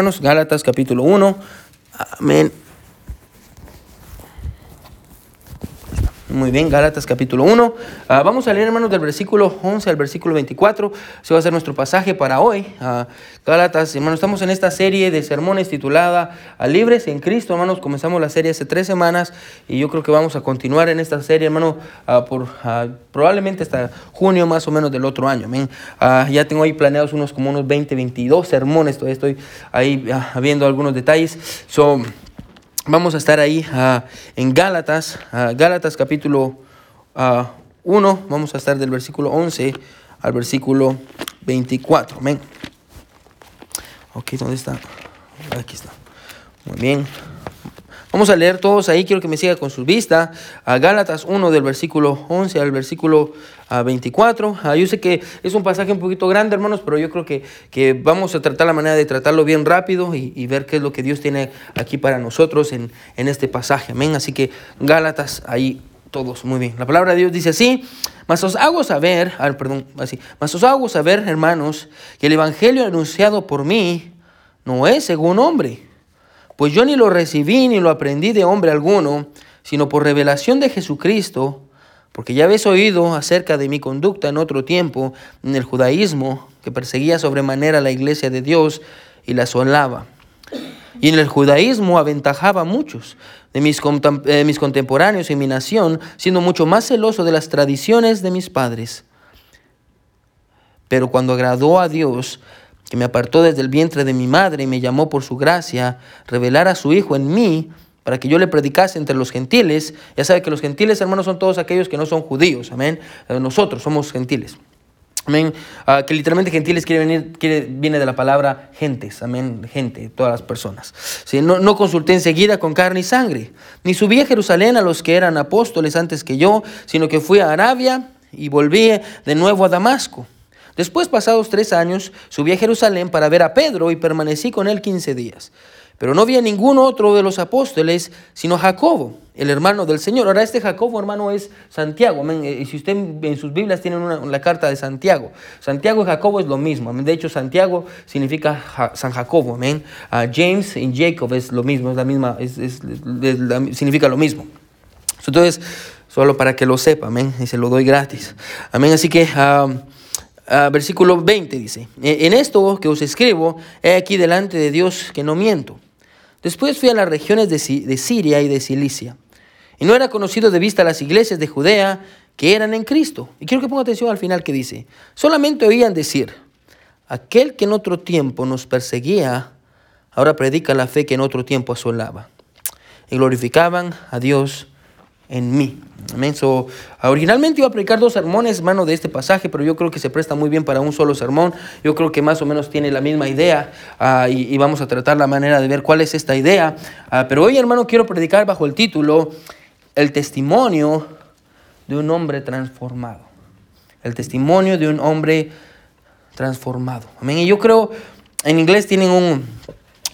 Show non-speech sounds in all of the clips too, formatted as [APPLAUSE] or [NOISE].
hermanos, Gálatas capítulo 1. Amén. Muy bien, Gálatas capítulo 1. Ah, vamos a leer, hermanos, del versículo 11 al versículo 24. Ese va a ser nuestro pasaje para hoy. Uh, Gálatas, hermanos, estamos en esta serie de sermones titulada a Libres en Cristo, hermanos. Comenzamos la serie hace tres semanas y yo creo que vamos a continuar en esta serie, hermano, uh, por probablemente hasta junio más o menos del otro año. Ya tengo ahí planeados unos como unos 20, 22 sermones. Todavía estoy ahí viendo algunos detalles. So, Vamos a estar ahí uh, en Gálatas, uh, Gálatas capítulo 1, uh, vamos a estar del versículo 11 al versículo 24. Amén. Ok, ¿dónde está? Aquí está. Muy bien. Vamos a leer todos ahí, quiero que me siga con su vista. A Gálatas 1 del versículo 11 al versículo 24. Ah, yo sé que es un pasaje un poquito grande, hermanos, pero yo creo que, que vamos a tratar la manera de tratarlo bien rápido y, ver qué es lo que Dios tiene aquí para nosotros en, en este pasaje. Amén. Así que Gálatas ahí todos, muy bien. La palabra de Dios dice así, mas os hago saber, ah, perdón, así, mas os hago saber, hermanos, que el evangelio anunciado por mí no es según hombre pues yo ni lo recibí ni lo aprendí de hombre alguno, sino por revelación de Jesucristo, porque ya habéis oído acerca de mi conducta en otro tiempo en el judaísmo, que perseguía sobremanera la iglesia de Dios y la asolaba. Y en el judaísmo aventajaba a muchos de mis, mis contemporáneos y mi nación, siendo mucho más celoso de las tradiciones de mis padres. Pero cuando agradó a Dios, que me apartó desde el vientre de mi madre y me llamó por su gracia, revelar a su Hijo en mí, para que yo le predicase entre los gentiles. Ya sabe que los gentiles, hermanos, son todos aquellos que no son judíos, amén. Eh, nosotros somos gentiles. Amén. Ah, que literalmente gentiles quiere venir, quiere, viene de la palabra gentes, amén, gente, todas las personas. ¿Sí? No, no consulté enseguida con carne y sangre, ni subí a Jerusalén a los que eran apóstoles antes que yo, sino que fui a Arabia y volví de nuevo a Damasco. Después, pasados tres años, subí a Jerusalén para ver a Pedro y permanecí con él quince días. Pero no vi a ningún otro de los apóstoles, sino Jacobo, el hermano del Señor. Ahora, este Jacobo, hermano, es Santiago. Y si usted en sus Biblias tiene la carta de Santiago, Santiago y Jacobo es lo mismo. De hecho, Santiago significa San Jacobo. Amén. James y Jacob es lo mismo, es la misma, significa lo mismo. Entonces, solo para que lo sepa. Y se lo doy gratis. Así que. Ah, Ah, versículo 20 dice, e, en esto que os escribo, he aquí delante de Dios que no miento. Después fui a las regiones de, Siria y de Cilicia, y no era conocido de vista las iglesias de Judea que eran en Cristo. Y quiero que ponga atención al final que dice, solamente oían decir, aquel que en otro tiempo nos perseguía, ahora predica la fe que en otro tiempo asolaba. Y glorificaban a Dios en mí. Amén. originalmente iba a predicar dos sermones, hermano, de este pasaje, pero yo creo que se presta muy bien para un solo sermón. Yo creo que más o menos tiene la misma idea ah, y, vamos a tratar la manera de ver cuál es esta idea. Ah, pero hoy, hermano, quiero predicar bajo el título El testimonio de un hombre transformado. El testimonio de un hombre transformado. Amén. Y yo creo, en inglés tienen un,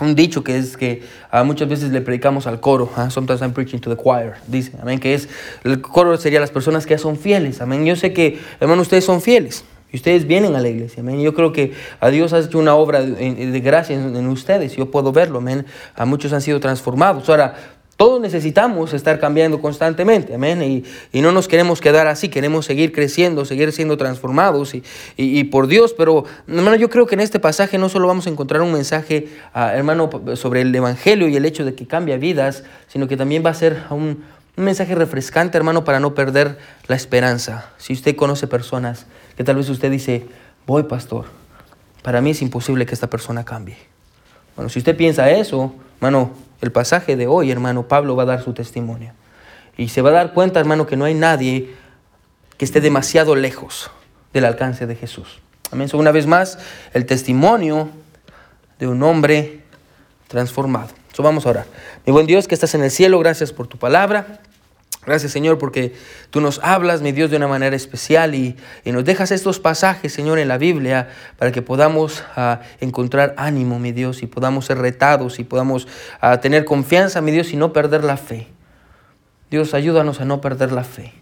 un dicho que es que uh, muchas veces le predicamos al coro, uh, sometimes I'm preaching to the choir, dice, amén, que es, el coro sería las personas que ya son fieles, amén, yo sé que, hermano, ustedes son fieles, y ustedes vienen a la iglesia, amén, yo creo que a Dios ha hecho una obra de, de gracia en, en, ustedes, yo puedo verlo, amén, a muchos han sido transformados, ahora, todos necesitamos estar cambiando constantemente, amén. Y, y, no nos queremos quedar así, queremos seguir creciendo, seguir siendo transformados y, y, por Dios. Pero, hermano, yo creo que en este pasaje no solo vamos a encontrar un mensaje, ah, hermano, sobre el Evangelio y el hecho de que cambia vidas, sino que también va a ser un, un mensaje refrescante, hermano, para no perder la esperanza. Si usted conoce personas que tal vez usted dice, voy, pastor, para mí es imposible que esta persona cambie. Bueno, si usted piensa eso, hermano, el pasaje de hoy, hermano, Pablo va a dar su testimonio. Y se va a dar cuenta, hermano, que no hay nadie que esté demasiado lejos del alcance de Jesús. Amén. una vez más, el testimonio de un hombre transformado. So, vamos a orar. Mi buen Dios que estás en el cielo, gracias por tu palabra. Gracias Señor porque tú nos hablas, mi Dios, de una manera especial y, nos dejas estos pasajes, Señor, en la Biblia para que podamos ah, encontrar ánimo, mi Dios, y podamos ser retados y podamos ah, tener confianza, mi Dios, y no perder la fe. Dios, ayúdanos a no perder la fe.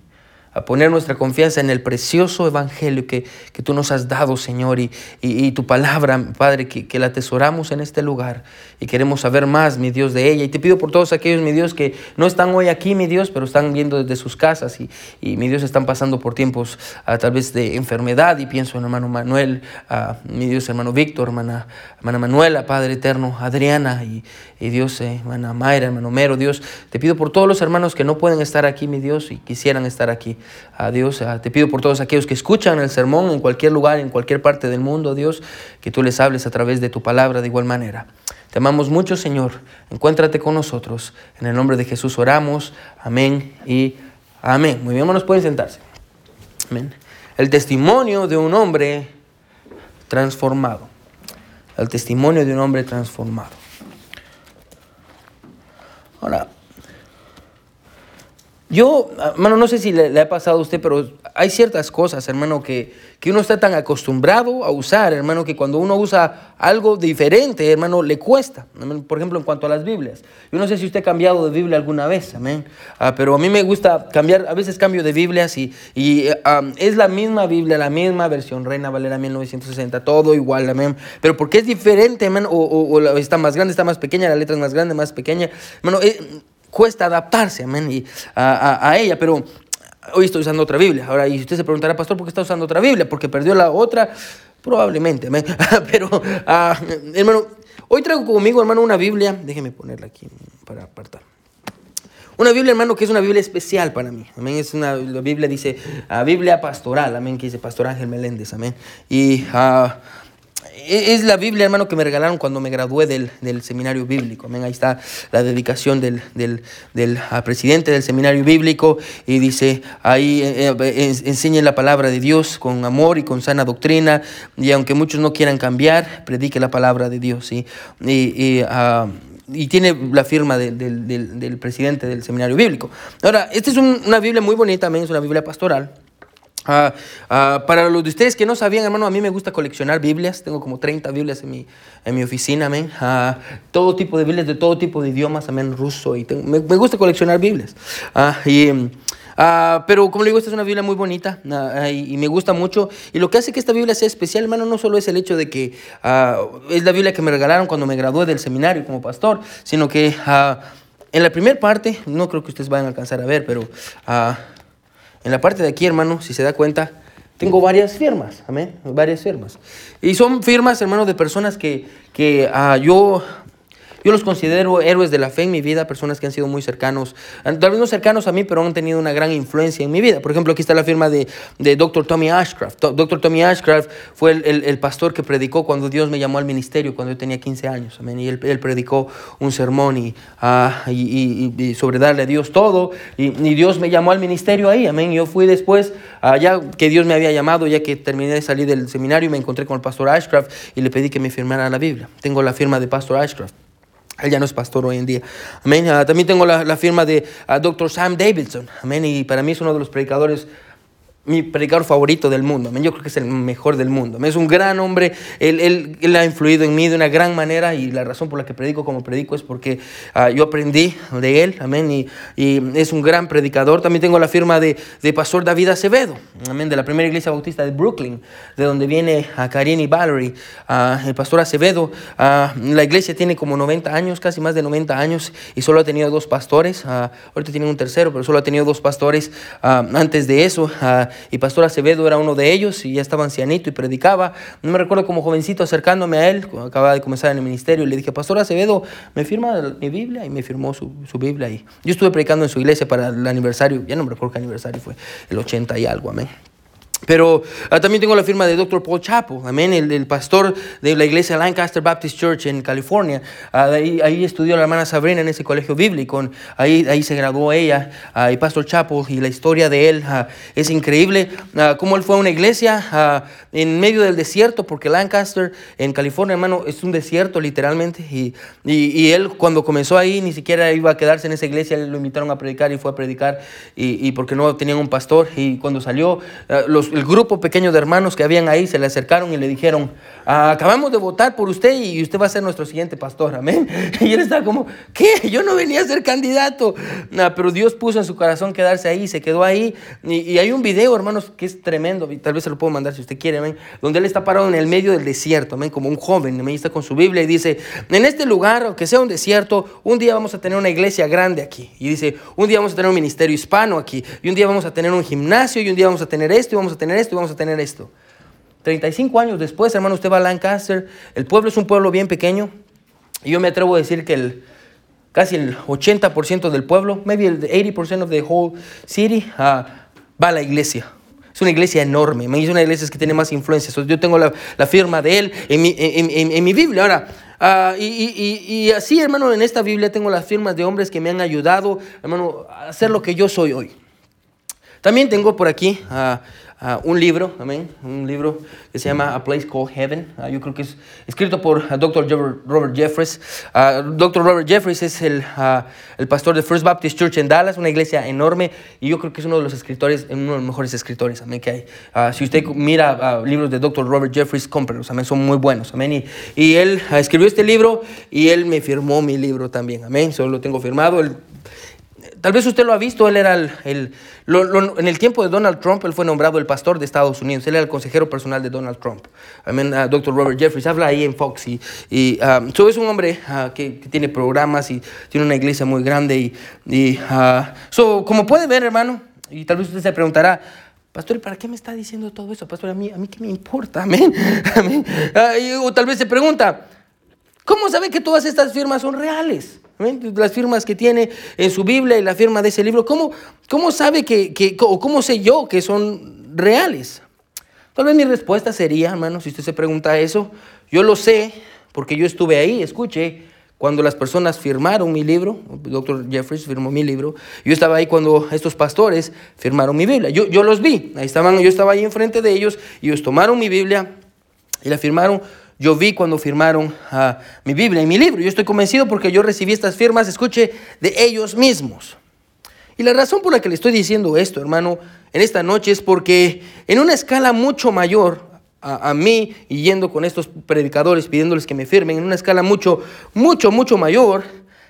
A poner nuestra confianza en el precioso evangelio que, que tú nos has dado, Señor, y, y, tu palabra, Padre, que, que, la atesoramos en este lugar y queremos saber más, mi Dios, de ella. Y te pido por todos aquellos, mi Dios, que no están hoy aquí, mi Dios, pero están viendo desde sus casas y, y mi Dios, están pasando por tiempos a tal vez de enfermedad. Y pienso en hermano Manuel, a mi Dios, hermano Víctor, hermana, hermana Manuela, Padre eterno, Adriana y, y Dios, eh, hermana Mayra, hermano Mero, Dios, te pido por todos los hermanos que no pueden estar aquí, mi Dios, y quisieran estar aquí. A Dios, te pido por todos aquellos que escuchan el sermón en cualquier lugar, en cualquier parte del mundo, Dios, que tú les hables a través de tu palabra de igual manera. Te amamos mucho, Señor. Encuéntrate con nosotros. En el nombre de Jesús oramos. Amén y amén. Muy bien, nos pueden sentarse. Amén. El testimonio de un hombre transformado. El testimonio de un hombre transformado. Ahora, yo, hermano, no sé si le, ha pasado a usted, pero hay ciertas cosas, hermano, que, que, uno está tan acostumbrado a usar, hermano, que cuando uno usa algo diferente, hermano, le cuesta. Por ejemplo, en cuanto a las Biblias. Yo no sé si usted ha cambiado de Biblia alguna vez, amén. Ah, pero a mí me gusta cambiar, a veces cambio de Biblias y, y es la misma Biblia, la misma versión, Reina Valera 1960, todo igual, amén. Pero porque es diferente, amén, o, o, está más grande, está más pequeña, la letra es más grande, más pequeña, hermano, eh, cuesta adaptarse, amén, y a, ella, pero hoy estoy usando otra Biblia. Ahora, y usted se preguntará, pastor, ¿por qué está usando otra Biblia? Porque perdió la otra, probablemente, amén. [LAUGHS] pero, ah, hermano, hoy traigo conmigo, hermano, una Biblia, déjeme ponerla aquí para apartar. Una Biblia, hermano, que es una Biblia especial para mí. Amén. Es una la Biblia dice uh, Biblia pastoral. Amén. Que dice Pastor Ángel Meléndez. Amén. Y uh, es la Biblia, hermano, que me regalaron cuando me gradué del, seminario bíblico. Ahí está la dedicación del, presidente del seminario bíblico y dice, ahí eh, eh, la palabra de Dios con amor y con sana doctrina y aunque muchos no quieran cambiar, predique la palabra de Dios. ¿sí? Y, ah, tiene la firma del, presidente del seminario bíblico. Ahora, esta es una Biblia muy bonita, también es una Biblia pastoral. Ah, ah, para los de ustedes que no sabían, hermano, a mí me gusta coleccionar Biblias. Tengo como 30 Biblias en mi, en mi oficina, amén. Uh, todo tipo de Biblias, de todo tipo de idiomas, amén, ruso. Y me, me, gusta coleccionar Biblias. y, pero como le digo, esta es una Biblia muy bonita y, y, me gusta mucho. Y lo que hace que esta Biblia sea especial, hermano, no solo es el hecho de que es la Biblia que me regalaron cuando me gradué del seminario como pastor, sino que en la primera parte, no creo que ustedes vayan a alcanzar a ver, pero... En la parte de aquí, hermano, si se da cuenta, tengo varias firmas, amén, varias firmas. Y son firmas, hermano, de personas que, que uh, yo yo los considero héroes de la fe en mi vida, personas que han sido muy cercanos, tal vez no cercanos a mí, pero han tenido una gran influencia en mi vida. Por ejemplo, aquí está la firma de, de Dr. Tommy Ashcraft. Dr. Tommy Ashcraft fue el, el, pastor que predicó cuando Dios me llamó al ministerio, cuando yo tenía 15 años. Amén. Y él, él predicó un sermón y, uh, y, y, sobre darle a Dios todo. Y, Dios me llamó al ministerio ahí. Amén. Yo fui después, allá que Dios me había llamado, ya que terminé de salir del seminario, me encontré con el pastor Ashcraft y le pedí que me firmara la Biblia. Tengo la firma de pastor Ashcraft. Él ya no es pastor hoy en día. Amén. Ah, también tengo la, la firma de uh, Dr. Sam Davidson. Amén. Y para mí es uno de los predicadores mi predicador favorito del mundo. Yo creo que es el mejor del mundo. Es un gran hombre. Él, él, él, ha influido en mí de una gran manera y la razón por la que predico como predico es porque uh, yo aprendí de él. Amén. Y, y, es un gran predicador. También tengo la firma de, de, Pastor David Acevedo. Amén. De la primera iglesia bautista de Brooklyn, de donde viene a Karin y Valerie. Uh, el Pastor Acevedo. Uh, la iglesia tiene como 90 años, casi más de 90 años, y solo ha tenido dos pastores. ahorita tiene un tercero, pero solo ha tenido dos pastores antes de eso y Pastor Acevedo era uno de ellos y ya estaba ancianito y predicaba. No me recuerdo como jovencito acercándome a él, acababa de comenzar en el ministerio, y le dije, Pastor Acevedo, ¿me firma mi Biblia? Y me firmó su, su Biblia. Y yo estuve predicando en su iglesia para el aniversario, ya no me recuerdo qué aniversario fue, el 80 y algo, amén. Pero ah, también tengo la firma de Dr. Paul Chapo, amén, el, pastor de la iglesia Lancaster Baptist Church en California. Ah, ahí, ahí, estudió la hermana Sabrina en ese colegio bíblico. Ahí, ahí se graduó ella uh, y Pastor Chapo y la historia de él es increíble. cómo él fue a una iglesia en medio del desierto, porque Lancaster en California, hermano, es un desierto literalmente. Y, y, él cuando comenzó ahí ni siquiera iba a quedarse en esa iglesia, lo invitaron a predicar y fue a predicar y, y porque no tenían un pastor. Y cuando salió, los el grupo pequeño de hermanos que habían ahí se le acercaron y le dijeron, acabamos de votar por usted y usted va a ser nuestro siguiente pastor, amén. [LAUGHS] Y él estaba como, ¿qué? Yo no venía a ser candidato. pero Dios puso en su corazón quedarse ahí, se quedó ahí. Y, hay un video, hermanos, que es tremendo, y tal vez se lo puedo mandar si usted quiere, amén, donde él está parado en el medio del desierto, amén, como un joven, amén, está con su Biblia y dice, en este lugar, aunque sea un desierto, un día vamos a tener una iglesia grande aquí. Y dice, un día vamos a tener un ministerio hispano aquí, y un día vamos a tener un gimnasio, y un día vamos a tener esto, y vamos a tener esto, y vamos a tener esto. 35 años después, hermano, usted va a Lancaster, el pueblo es un pueblo bien pequeño, y yo me atrevo a decir que el, casi el 80% del pueblo, maybe el 80% of the whole city, ah, va a la iglesia. Es una iglesia enorme, me dice una iglesia que tiene más influencia. yo tengo la, firma de él en mi, en, mi Biblia. Ahora, ah, y, y, así, hermano, en esta Biblia tengo las firmas de hombres que me han ayudado, hermano, a hacer lo que yo soy hoy. También tengo por aquí uh, uh, un libro, amén, un libro que se llama A Place Called Heaven. Uh, yo creo que es escrito por el Dr. Robert Jeffries. Dr. Robert Jeffries es el, el, pastor de First Baptist Church en Dallas, una iglesia enorme, y yo creo que es uno de los escritores, uno de los mejores escritores, amén, que hay. si usted mira libros de Dr. Robert Jeffries, cómprelos, amén, son muy buenos, amén. Y, y él escribió este libro y él me firmó mi libro también, amén. Solo lo tengo firmado. Tal vez usted lo ha visto, él era el, en el tiempo de Donald Trump, él fue nombrado el pastor de Estados Unidos, él era el consejero personal de Donald Trump. Amén, uh, Dr. Robert Jeffries habla ahí en Fox y, y um, es un hombre uh, que, tiene programas y tiene una iglesia muy grande. Y, y uh, como puede ver, hermano, y tal vez usted se preguntará, Pastor, ¿y para qué me está diciendo todo eso? Pastor, a mí, a mí qué me importa, amén. [LAUGHS] amén. o tal vez se pregunta, ¿cómo sabe que todas estas firmas son reales? Las firmas que tiene en su Biblia y la firma de ese libro, ¿cómo, cómo sabe que, que, o cómo sé yo que son reales? Tal vez mi respuesta sería, hermano, si usted se pregunta eso, yo lo sé porque yo estuve ahí, escuche, cuando las personas firmaron mi libro, el doctor Jeffries firmó mi libro, yo estaba ahí cuando estos pastores firmaron mi Biblia, yo, yo los vi, ahí estaban, yo estaba ahí enfrente de ellos, y ellos tomaron mi Biblia y la firmaron yo vi cuando firmaron ah, mi Biblia y mi libro. Yo estoy convencido porque yo recibí estas firmas, escuche, de ellos mismos. Y la razón por la que le estoy diciendo esto, hermano, en esta noche es porque en una escala mucho mayor a, mí y yendo con estos predicadores pidiéndoles que me firmen, en una escala mucho, mucho, mucho mayor,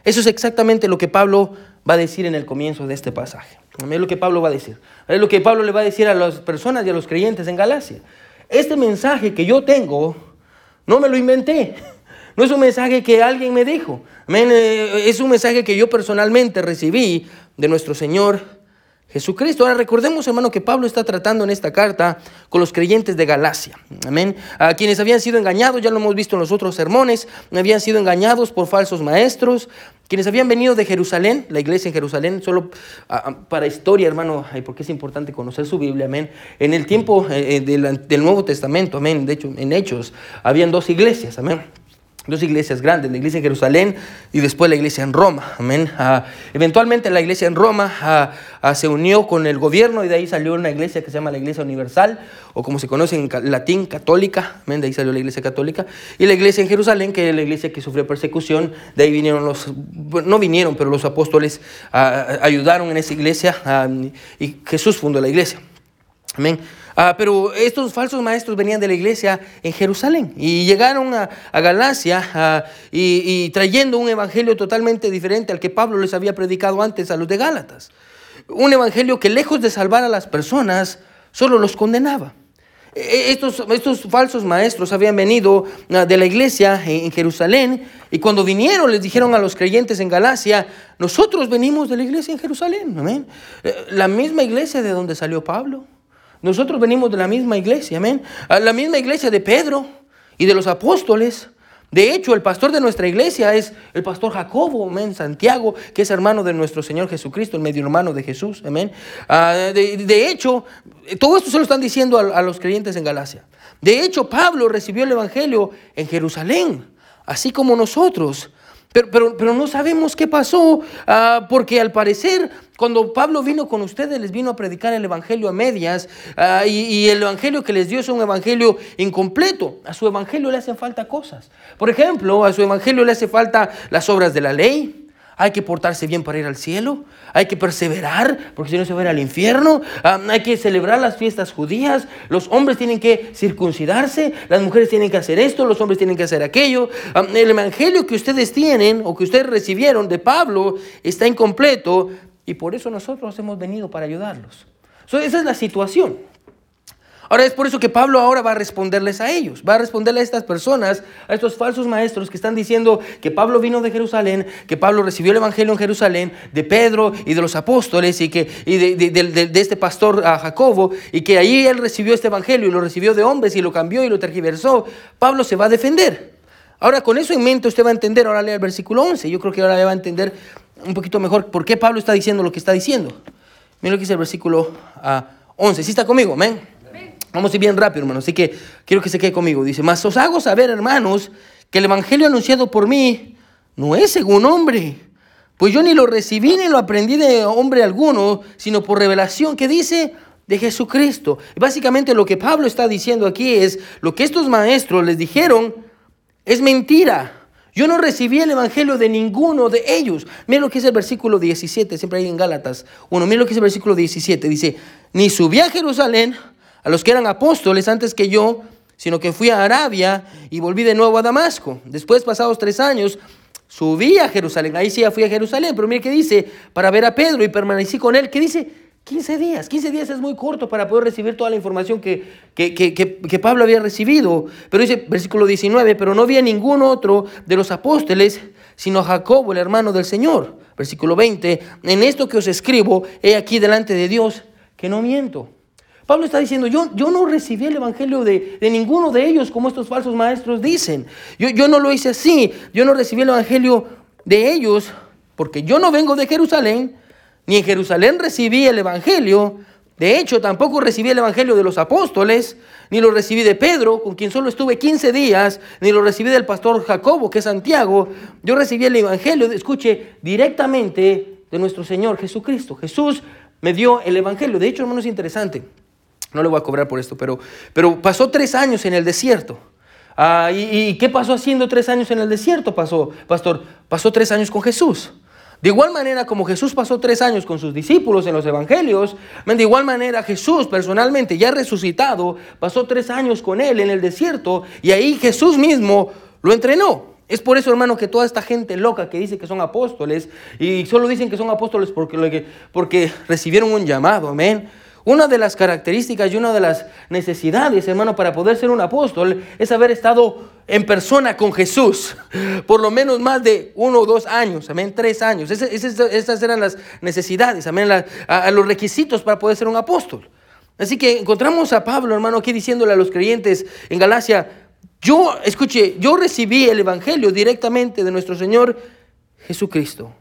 eso es exactamente lo que Pablo va a decir en el comienzo de este pasaje. Es lo que Pablo va a decir. Es lo que Pablo le va a decir a las personas y a los creyentes en Galacia. Este mensaje que yo tengo no me lo inventé. No es un mensaje que alguien me dijo. Eh, es un mensaje que yo personalmente recibí de nuestro Señor Jesucristo. Ahora recordemos, hermano, que Pablo está tratando en esta carta con los creyentes de Galacia. Amén. A quienes habían sido engañados, ya lo hemos visto en los otros sermones, habían sido engañados por falsos maestros, quienes habían venido de Jerusalén, la iglesia en Jerusalén, solo para historia, hermano, porque es importante conocer su Biblia, amén. En el tiempo eh, eh, del, del Nuevo Testamento, amén, de hecho, en Hechos, habían dos iglesias, amén dos iglesias grandes, la iglesia en Jerusalén y después la iglesia en Roma. Amén. Ah, eventualmente la iglesia en Roma ah, ah, se unió con el gobierno y de ahí salió una iglesia que se llama la iglesia universal o como se conoce en latín, católica. Amén. De ahí salió la iglesia católica. Y la iglesia en Jerusalén, que es la iglesia que sufrió persecución, de ahí vinieron los, no vinieron, pero los apóstoles ayudaron en esa iglesia y Jesús fundó la iglesia. Amén. Ah, pero estos falsos maestros venían de la iglesia en Jerusalén y llegaron a, Galacia ah, y, trayendo un evangelio totalmente diferente al que Pablo les había predicado antes a los de Gálatas. Un evangelio que lejos de salvar a las personas, solo los condenaba. E, estos, estos falsos maestros habían venido ah, de la iglesia en, Jerusalén y cuando vinieron les dijeron a los creyentes en Galacia, nosotros venimos de la iglesia en Jerusalén, eh, La misma iglesia de donde salió Pablo. Nosotros venimos de la misma iglesia, amén. A la misma iglesia de Pedro y de los apóstoles. De hecho, el pastor de nuestra iglesia es el pastor Jacobo, amén, Santiago, que es hermano de nuestro Señor Jesucristo, el medio hermano de Jesús, amén. Ah, de, hecho, todo esto se lo están diciendo a los creyentes en Galacia. De hecho, Pablo recibió el Evangelio en Jerusalén, así como nosotros. Pero, pero, no sabemos qué pasó, ah, porque al parecer cuando Pablo vino con ustedes les vino a predicar el Evangelio a medias ah, y, el Evangelio que les dio es un Evangelio incompleto. A su Evangelio le hacen falta cosas. Por ejemplo, a su Evangelio le hace falta las obras de la ley, Hay que portarse bien para ir al cielo. Hay que perseverar, porque si no se va a ir al infierno. Ah, hay que celebrar las fiestas judías. Los hombres tienen que circuncidarse. Las mujeres tienen que hacer esto. Los hombres tienen que hacer aquello. Ah, el evangelio que ustedes tienen o que ustedes recibieron de Pablo está incompleto. Y por eso nosotros hemos venido para ayudarlos. esa es la situación. Ahora es por eso que Pablo ahora va a responderles a ellos, va a responderle a estas personas, a estos falsos maestros que están diciendo que Pablo vino de Jerusalén, que Pablo recibió el Evangelio en Jerusalén, de Pedro y de los apóstoles y, que, de, este pastor a Jacobo, y que ahí él recibió este Evangelio y lo recibió de hombres y lo cambió y lo tergiversó. Pablo se va a defender. Ahora con eso en mente usted va a entender, ahora lea el versículo 11, yo creo que ahora va a entender un poquito mejor por qué Pablo está diciendo lo que está diciendo. Miren lo que dice el versículo 11, ¿sí está conmigo? Amén. Vamos a ir bien rápido, hermanos. Así que quiero que se quede conmigo. Dice, mas os hago saber, hermanos, que el Evangelio anunciado por mí no es según hombre. Pues yo ni lo recibí ni lo aprendí de hombre alguno, sino por revelación que dice de Jesucristo. Y básicamente lo que Pablo está diciendo aquí es, lo que estos maestros les dijeron es mentira. Yo no recibí el evangelio de ninguno de ellos. Mira lo que es el versículo 17, siempre hay en Gálatas 1. Mira lo que es el versículo 17. Dice, ni subí a Jerusalén a los que eran apóstoles antes que yo, sino que fui a Arabia y volví de nuevo a Damasco. Después, pasados tres años, subí a Jerusalén. Ahí sí ya fui a Jerusalén, pero mire qué dice, para ver a Pedro y permanecí con él. ¿Qué dice? 15 días. 15 días es muy corto para poder recibir toda la información que, que, que, que, Pablo había recibido. Pero dice, versículo 19, pero no había ningún otro de los apóstoles, sino Jacobo, el hermano del Señor. Versículo 20, en esto que os escribo, he aquí delante de Dios que no miento. Pablo está diciendo, yo, yo no recibí el Evangelio de, ninguno de ellos, como estos falsos maestros dicen. Yo, yo no lo hice así, yo no recibí el Evangelio de ellos, porque yo no vengo de Jerusalén, ni en Jerusalén recibí el Evangelio. De hecho, tampoco recibí el Evangelio de los apóstoles, ni lo recibí de Pedro, con quien solo estuve 15 días, ni lo recibí del pastor Jacobo, que es Santiago. Yo recibí el Evangelio, escuche, directamente de nuestro Señor Jesucristo. Jesús me dio el Evangelio. De hecho, hermano, es interesante. No le voy a cobrar por esto, pero, pero pasó tres años en el desierto. Ah, y, qué pasó haciendo tres años en el desierto, pasó, pastor? Pasó tres años con Jesús. De igual manera como Jesús pasó tres años con sus discípulos en los evangelios, de igual manera Jesús personalmente, ya resucitado, pasó tres años con él en el desierto y ahí Jesús mismo lo entrenó. Es por eso, hermano, que toda esta gente loca que dice que son apóstoles y solo dicen que son apóstoles porque, porque recibieron un llamado, amén. Una de las características y una de las necesidades, hermano, para poder ser un apóstol es haber estado en persona con Jesús por lo menos más de uno o dos años, amén, tres años. esas eran las necesidades, amén, los requisitos para poder ser un apóstol. Así que encontramos a Pablo, hermano, aquí diciéndole a los creyentes en Galacia, yo, escuche, yo recibí el Evangelio directamente de nuestro Señor Jesucristo.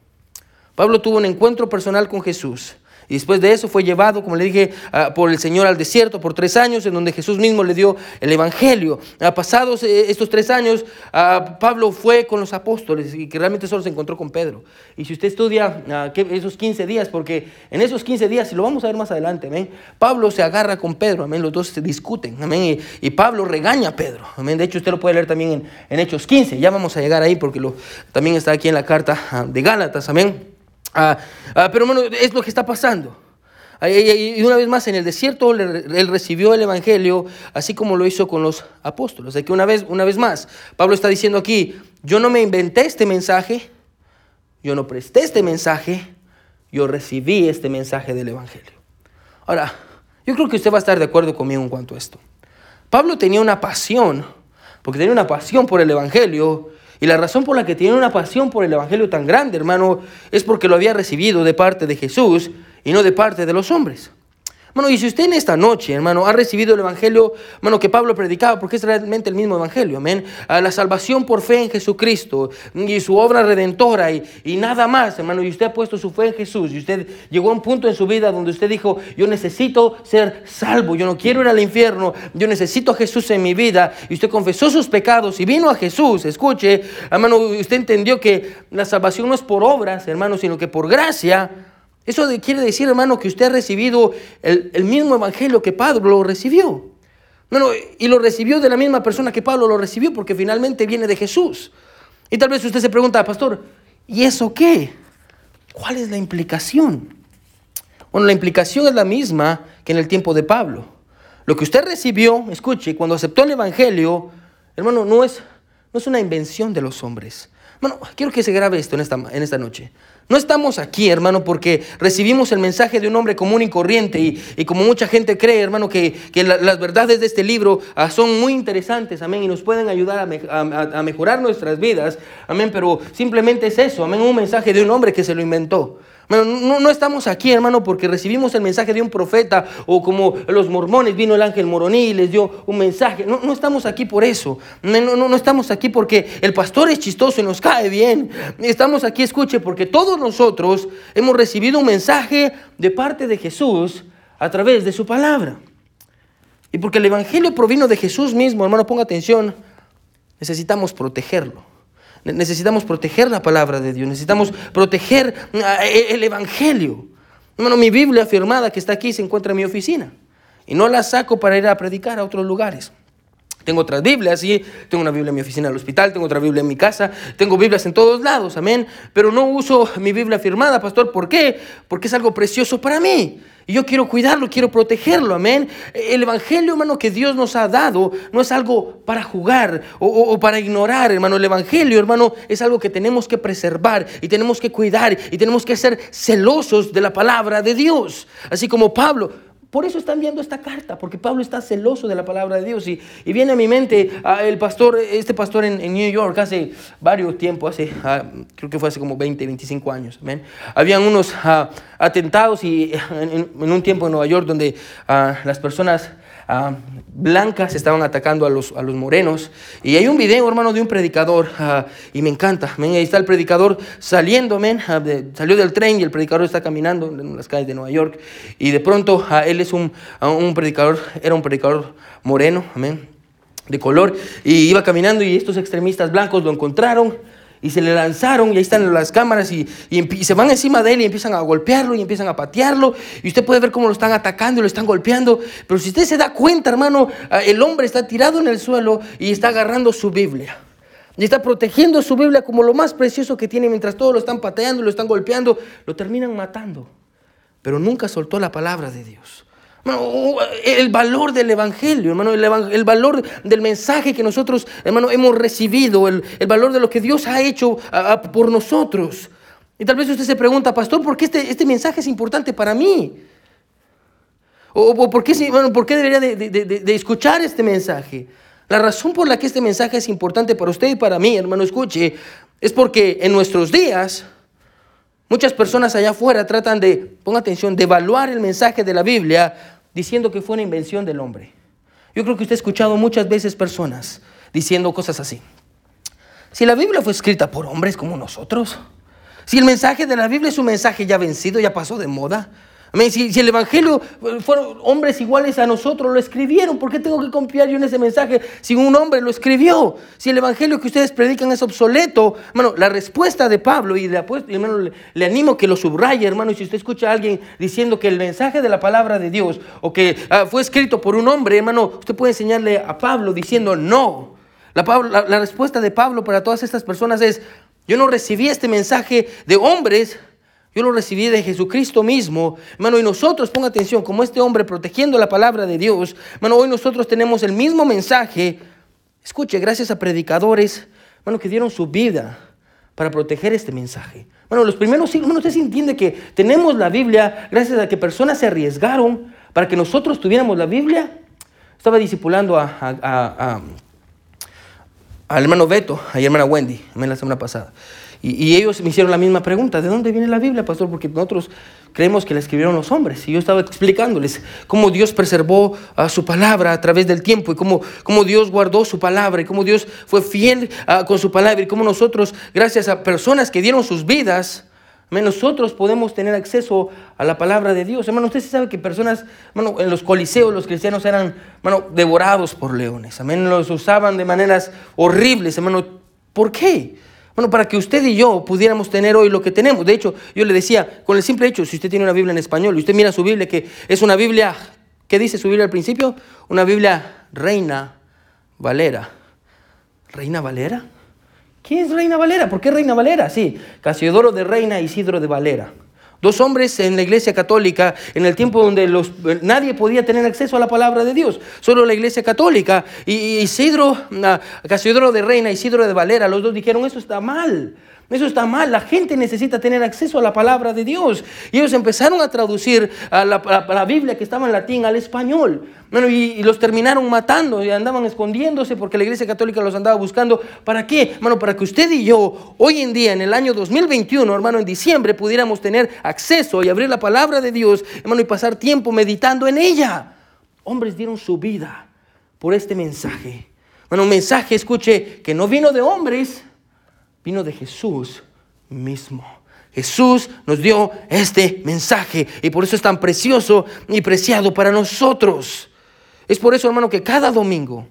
Pablo tuvo un encuentro personal con Jesús. Y después de eso fue llevado, como le dije, ah, por el Señor al desierto por tres años, en donde Jesús mismo le dio el Evangelio. Ah, pasados eh, estos tres años, ah, Pablo fue con los apóstoles y que realmente solo se encontró con Pedro. Y si usted estudia esos 15 días, porque en esos 15 días, y lo vamos a ver más adelante, amén, Pablo se agarra con Pedro, amén, los dos se discuten, amén, y, Pablo regaña a Pedro, amén. De hecho, usted lo puede leer también en, Hechos 15, ya vamos a llegar ahí porque lo, también está aquí en la carta de Gálatas, amén. Ah, ah, pero bueno, es lo que está pasando. Y una vez más, en el desierto él recibió el Evangelio, así como lo hizo con los apóstoles. Así que una vez, una vez más, Pablo está diciendo aquí, yo no me inventé este mensaje, yo no presté este mensaje, yo recibí este mensaje del Evangelio. Ahora, yo creo que usted va a estar de acuerdo conmigo en cuanto a esto. Pablo tenía una pasión, porque tenía una pasión por el Evangelio, y la razón por la que tiene una pasión por el Evangelio tan grande, hermano, es porque lo había recibido de parte de Jesús y no de parte de los hombres. Bueno, y si usted en esta noche, hermano, ha recibido el Evangelio, hermano, que Pablo predicaba, porque es realmente el mismo Evangelio, amén, a la salvación por fe en Jesucristo y su obra redentora y, y, nada más, hermano, y usted ha puesto su fe en Jesús y usted llegó a un punto en su vida donde usted dijo, yo necesito ser salvo, yo no quiero ir al infierno, yo necesito a Jesús en mi vida, y usted confesó sus pecados y vino a Jesús, escuche, hermano, usted entendió que la salvación no es por obras, hermano, sino que por gracia, eso quiere decir, hermano, que usted ha recibido el, mismo evangelio que Pablo lo recibió. Bueno, y lo recibió de la misma persona que Pablo lo recibió, porque finalmente viene de Jesús. Y tal vez usted se pregunta, pastor, ¿y eso qué? ¿Cuál es la implicación? Bueno, la implicación es la misma que en el tiempo de Pablo. Lo que usted recibió, escuche, cuando aceptó el Evangelio, hermano, no es, no es una invención de los hombres. Hermano, quiero que se grabe esto en esta, en esta noche. No estamos aquí, hermano, porque recibimos el mensaje de un hombre común y corriente y, como mucha gente cree, hermano, que, las verdades de este libro ah, son muy interesantes, amén, y nos pueden ayudar a, mejorar nuestras vidas, amén, pero simplemente es eso, amén, un mensaje de un hombre que se lo inventó. No, no, estamos aquí, hermano, porque recibimos el mensaje de un profeta o como los mormones, vino el ángel moroní y les dio un mensaje. No, no estamos aquí por eso. No, no, no estamos aquí porque el pastor es chistoso y nos cae bien. Estamos aquí, escuche, porque todos nosotros hemos recibido un mensaje de parte de Jesús a través de su palabra. Y porque el Evangelio provino de Jesús mismo, hermano, ponga atención, necesitamos protegerlo. Necesitamos proteger la palabra de Dios, necesitamos proteger ah, e, el Evangelio. Mi Biblia firmada que está aquí se encuentra en mi oficina y no la saco para ir a predicar a otros lugares. Tengo otras Biblias, sí, tengo una Biblia en mi oficina del hospital, tengo otra Biblia en mi casa, tengo Biblias en todos lados, amén. Pero no uso mi Biblia firmada, pastor, ¿por qué? Porque es algo precioso para mí. Y yo quiero cuidarlo, quiero protegerlo, amén. El Evangelio, hermano, que Dios nos ha dado no es algo para jugar o, para ignorar, hermano. El Evangelio, hermano, es algo que tenemos que preservar y tenemos que cuidar y tenemos que ser celosos de la palabra de Dios. Así como Pablo, por eso están viendo esta carta, porque Pablo está celoso de la palabra de Dios. Y, viene a mi mente ah, el pastor, este pastor en, New York hace varios tiempos, hace, ah, creo que fue hace como 20, 25 años. Habían unos ah, atentados y en, en, un tiempo en Nueva York donde las personas Ah, blancas estaban atacando a los, a los morenos. Y hay un video, hermano, de un predicador, ah, y me encanta. ahí está el predicador saliendo, ah, salió del tren y el predicador está caminando en las calles de Nueva York. Y de pronto él es un, un predicador, era un predicador moreno, amén, de color, y iba caminando y estos extremistas blancos lo encontraron y se le lanzaron y ahí están las cámaras y, se van encima de él y empiezan a golpearlo y empiezan a patearlo y usted puede ver cómo lo están atacando y lo están golpeando, pero si usted se da cuenta, hermano, ah, el hombre está tirado en el suelo y está agarrando su Biblia. Y está protegiendo su Biblia como lo más precioso que tiene mientras todos lo están pateando, lo están golpeando, lo terminan matando. Pero nunca soltó la palabra de Dios el valor del Evangelio, hermano, el, valor del mensaje que nosotros, hermano, hemos recibido, el, valor de lo que Dios ha hecho por nosotros. Y tal vez usted se pregunta, pastor, ¿por qué este, este mensaje es importante para mí? ¿O, por, qué, bueno, por qué debería de, escuchar este mensaje? La razón por la que este mensaje es importante para usted y para mí, hermano, escuche, es porque en nuestros días muchas personas allá afuera tratan de, ponga atención, de evaluar el mensaje de la Biblia diciendo que fue una invención del hombre. Yo creo que usted ha escuchado muchas veces personas diciendo cosas así. Si la Biblia fue escrita por hombres como nosotros, si el mensaje de la Biblia es un mensaje ya vencido, ya pasó de moda, si, el Evangelio eh, fueron hombres iguales a nosotros, lo escribieron, ¿por qué tengo que confiar yo en ese mensaje si un hombre lo escribió? Si el Evangelio que ustedes predican es obsoleto, hermano, la respuesta de Pablo, y, hermano, le, le, animo que lo subraye, hermano, y si usted escucha a alguien diciendo que el mensaje de la palabra de Dios o que ah, fue escrito por un hombre, hermano, usted puede enseñarle a Pablo diciendo no. La, la respuesta de Pablo para todas estas personas es, yo no recibí este mensaje de hombres, yo lo recibí de Jesucristo mismo. Hermano, y nosotros, ponga atención, como este hombre protegiendo la palabra de Dios, hermano, hoy nosotros tenemos el mismo mensaje. Escuche, gracias a predicadores, hermano, que dieron su vida para proteger este mensaje. Bueno, los primeros siglos, hermano, usted se entiende que tenemos la Biblia gracias a que personas se arriesgaron para que nosotros tuviéramos la Biblia. Estaba discipulando a, al hermano Beto, a hermana Wendy, la semana pasada. Y, ellos me hicieron la misma pregunta, ¿de dónde viene la Biblia, pastor? Porque nosotros creemos que la escribieron los hombres. Y yo estaba explicándoles cómo Dios preservó a su palabra a través del tiempo y cómo, cómo Dios guardó su palabra y cómo Dios fue fiel ah, con su palabra y cómo nosotros, gracias a personas que dieron sus vidas, nosotros podemos tener acceso a la palabra de Dios. Hermano, usted sabe que personas, hermano, en los coliseos los cristianos eran, hermano, devorados por leones. Amén, los usaban de maneras horribles, hermano. ¿Por qué? Bueno, para que usted y yo pudiéramos tener hoy lo que tenemos. De hecho, yo le decía, con el simple hecho, si usted tiene una Biblia en español y usted mira su Biblia, que es una Biblia, ¿qué dice su Biblia al principio? Una Biblia Reina Valera. ¿Reina Valera? ¿Quién es Reina Valera? ¿Por qué Reina Valera? Sí, Casiodoro de Reina, Isidro de Valera. Dos hombres en la iglesia católica, en el tiempo donde los, nadie podía tener acceso a la palabra de Dios, solo la iglesia católica. Y Isidro, Casiodoro de Reina, Isidro de Valera, los dos dijeron, eso está mal. Eso está mal. La gente necesita tener acceso a la palabra de Dios. Y ellos empezaron a traducir a la, Biblia que estaba en latín al español. Bueno, y, los terminaron matando y andaban escondiéndose porque la Iglesia Católica los andaba buscando. ¿Para qué? Hermano, para que usted y yo, hoy en día, en el año 2021, hermano, en diciembre, pudiéramos tener acceso y abrir la palabra de Dios, hermano, y pasar tiempo meditando en ella. Hombres dieron su vida por este mensaje. Bueno, un mensaje, escuche, que no vino de hombres, vino de Jesús mismo. Jesús nos dio este mensaje y por eso es tan precioso y preciado para nosotros. Es por eso, hermano, que cada domingo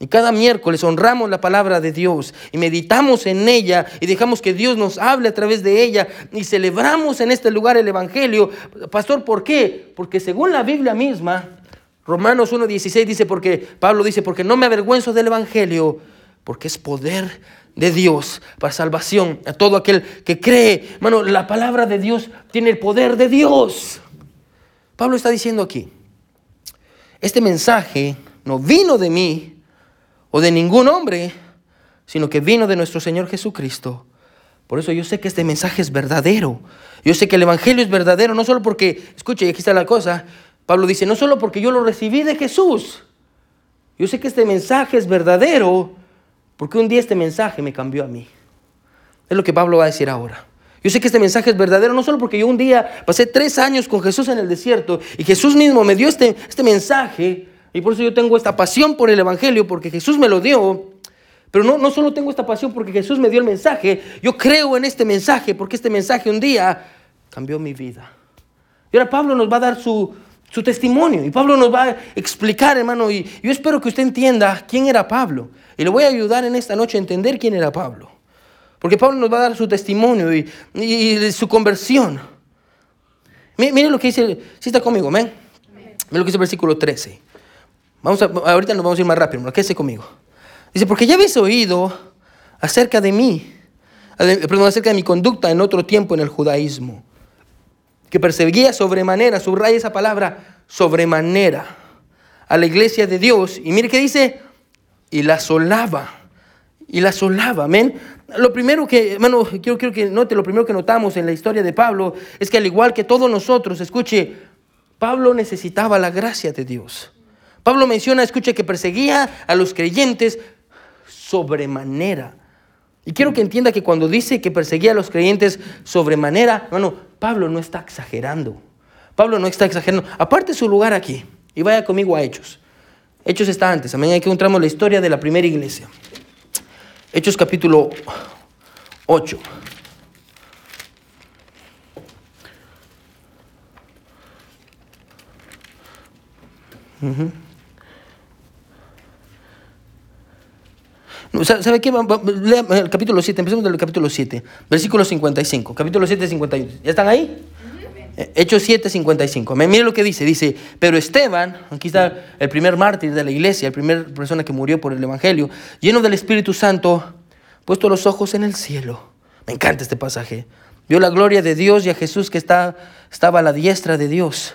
y cada miércoles honramos la palabra de Dios y meditamos en ella y dejamos que Dios nos hable a través de ella y celebramos en este lugar el Evangelio. Pastor, ¿por qué? Porque según la Biblia misma, Romanos 1.16 dice, porque Pablo dice, porque no me avergüenzo del Evangelio, porque es poder de Dios para salvación a todo aquel que cree. Hermano, la palabra de Dios tiene el poder de Dios. Pablo está diciendo aquí, este mensaje no vino de mí o de ningún hombre, sino que vino de nuestro Señor Jesucristo. Por eso yo sé que este mensaje es verdadero. Yo sé que el Evangelio es verdadero, no solo porque, escuche, aquí está la cosa, Pablo dice, no solo porque yo lo recibí de Jesús. Yo sé que este mensaje es verdadero porque un día este mensaje me cambió a mí. Es lo que Pablo va a decir ahora. Yo sé que este mensaje es verdadero, no solo porque yo un día pasé tres años con Jesús en el desierto y Jesús mismo me dio este, este mensaje y por eso yo tengo esta pasión por el Evangelio, porque Jesús me lo dio. Pero no, no solo tengo esta pasión porque Jesús me dio el mensaje, yo creo en este mensaje porque este mensaje un día cambió mi vida. Y ahora Pablo nos va a dar su, su testimonio. Y Pablo nos va a explicar, hermano, y yo espero que usted entienda quién era Pablo. Y le voy a ayudar en esta noche a entender quién era Pablo. Porque Pablo nos va a dar su testimonio y, su conversión. Mire lo que dice, si está conmigo, amén. Mire lo que dice el versículo 13. Vamos a, ahorita nos vamos a ir más rápido, quédese conmigo. Dice, porque ya habéis oído acerca de mí, perdón, acerca de mi conducta en otro tiempo en el judaísmo que perseguía sobremanera, subraya esa palabra, sobremanera, a la iglesia de Dios. Y mire que dice, y la solaba, y la solaba, amén. Lo primero que, hermano, quiero, quiero que note, lo primero que notamos en la historia de Pablo es que al igual que todos nosotros, escuche, Pablo necesitaba la gracia de Dios. Pablo menciona, escuche, que perseguía a los creyentes sobremanera. Y quiero que entienda que cuando dice que perseguía a los creyentes sobremanera, hermano, Pablo no está exagerando. Pablo no está exagerando. Aparte su lugar aquí y vaya conmigo a Hechos. Hechos está antes. Que encontramos la historia de la primera iglesia. Hechos capítulo 8. ¿Sabe qué? Lea el capítulo 7, empecemos del capítulo 7, versículo 55. Capítulo 7, 51. ¿Ya están ahí? Hechos 7, 55. Mire lo que dice. Dice, pero Esteban, aquí está el primer mártir de la iglesia, la primera persona que murió por el Evangelio, lleno del Espíritu Santo, puesto los ojos en el cielo. Me encanta este pasaje. Vio la gloria de Dios y a Jesús que está, estaba a la diestra de Dios.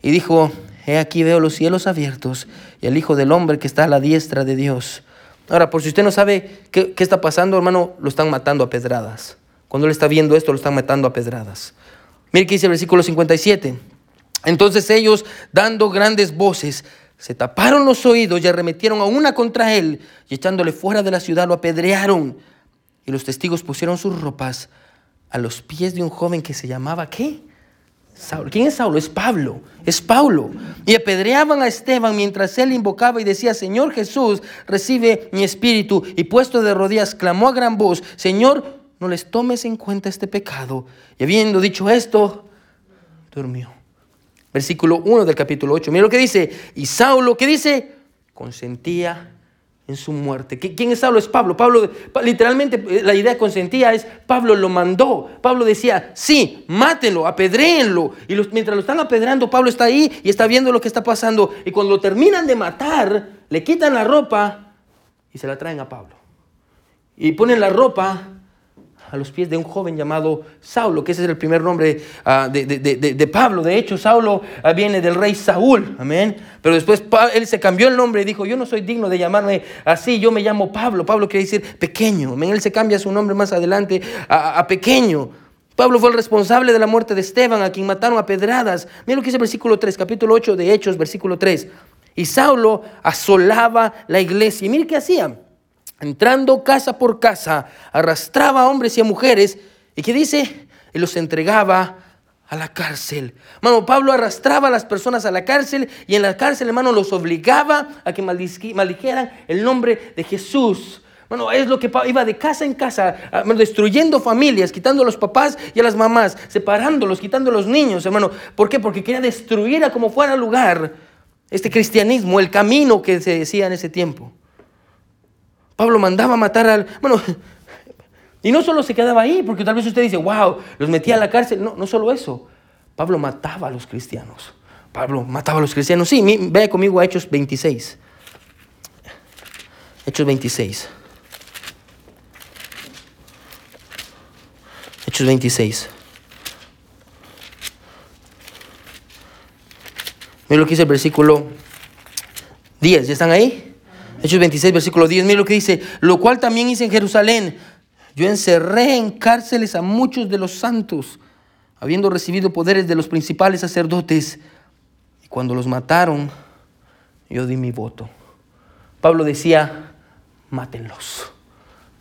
Y dijo, he aquí veo los cielos abiertos y al Hijo del Hombre que está a la diestra de Dios. Ahora, por si usted no sabe qué, está pasando, hermano, lo están matando a pedradas. Cuando él está viendo esto, lo están matando a pedradas. Mire que dice el versículo 57. Entonces ellos, dando grandes voces, se taparon los oídos y arremetieron a una contra él y echándole fuera de la ciudad lo apedrearon. Y los testigos pusieron sus ropas a los pies de un joven que se llamaba ¿qué? Saulo. ¿Quién es Saulo? Es Pablo. Es Pablo. Y apedreaban a Esteban mientras él invocaba y decía, Señor Jesús, recibe mi espíritu. Y puesto de rodillas, clamó a gran voz, Señor, no les tomes en cuenta este pecado. Y habiendo dicho esto, durmió. Versículo 1 del capítulo 8. Mira lo que dice. Y Saulo, ¿qué dice? Consentía en su muerte. ¿Quién es Pablo? Es Pablo. Pablo, literalmente, eh, la idea consentía es, Pablo lo mandó. Pablo decía, sí, mátenlo, apedréenlo. Y mientras lo están apedrando, Pablo está ahí y está viendo lo que está pasando. Y cuando lo terminan de matar, le quitan la ropa y se la traen a Pablo. y ponen la ropa a los pies de un joven llamado Saulo, que ese es el primer nombre ah, de, Pablo. De hecho, Saulo ah, viene del rey Saúl, amén. Pero después él se cambió el nombre y dijo, yo no soy digno de llamarme así, yo me llamo Pablo. Pablo quiere decir pequeño, amén. Él se cambia su nombre más adelante a, pequeño. Pablo fue el responsable de la muerte de Esteban, a quien mataron a pedradas. Mira lo que dice el versículo 3, capítulo 8 de Hechos, versículo 3. Y Saulo asolaba la iglesia. Y mire qué hacía entrando casa por casa, arrastraba a hombres y a mujeres, y que dice, y los entregaba a la cárcel. Hermano, Pablo arrastraba a las personas a la cárcel y en la cárcel, hermano, los obligaba a que maldijeran el nombre de Jesús. Bueno, es lo que iba de casa en casa, destruyendo familias, quitando a los papás y a las mamás, separándolos, quitando a los niños, hermano. ¿Por qué? Porque quería destruir a como fuera lugar este cristianismo, el camino que se decía en ese tiempo. Pablo mandaba matar al... Bueno, y no solo se quedaba ahí, porque tal vez usted dice, wow, los metía a la cárcel. No, no solo eso. Pablo mataba a los cristianos. Pablo mataba a los cristianos. Sí, vea conmigo a Hechos 26. Hechos 26. Hechos 26. Mira lo que dice el versículo 10. ¿Ya están ahí? Hechos 26, versículo 10, mira lo que dice, lo cual también hice en Jerusalén. Yo encerré en cárceles a muchos de los santos, habiendo recibido poderes de los principales sacerdotes. Y cuando los mataron, yo di mi voto. Pablo decía, mátenlos,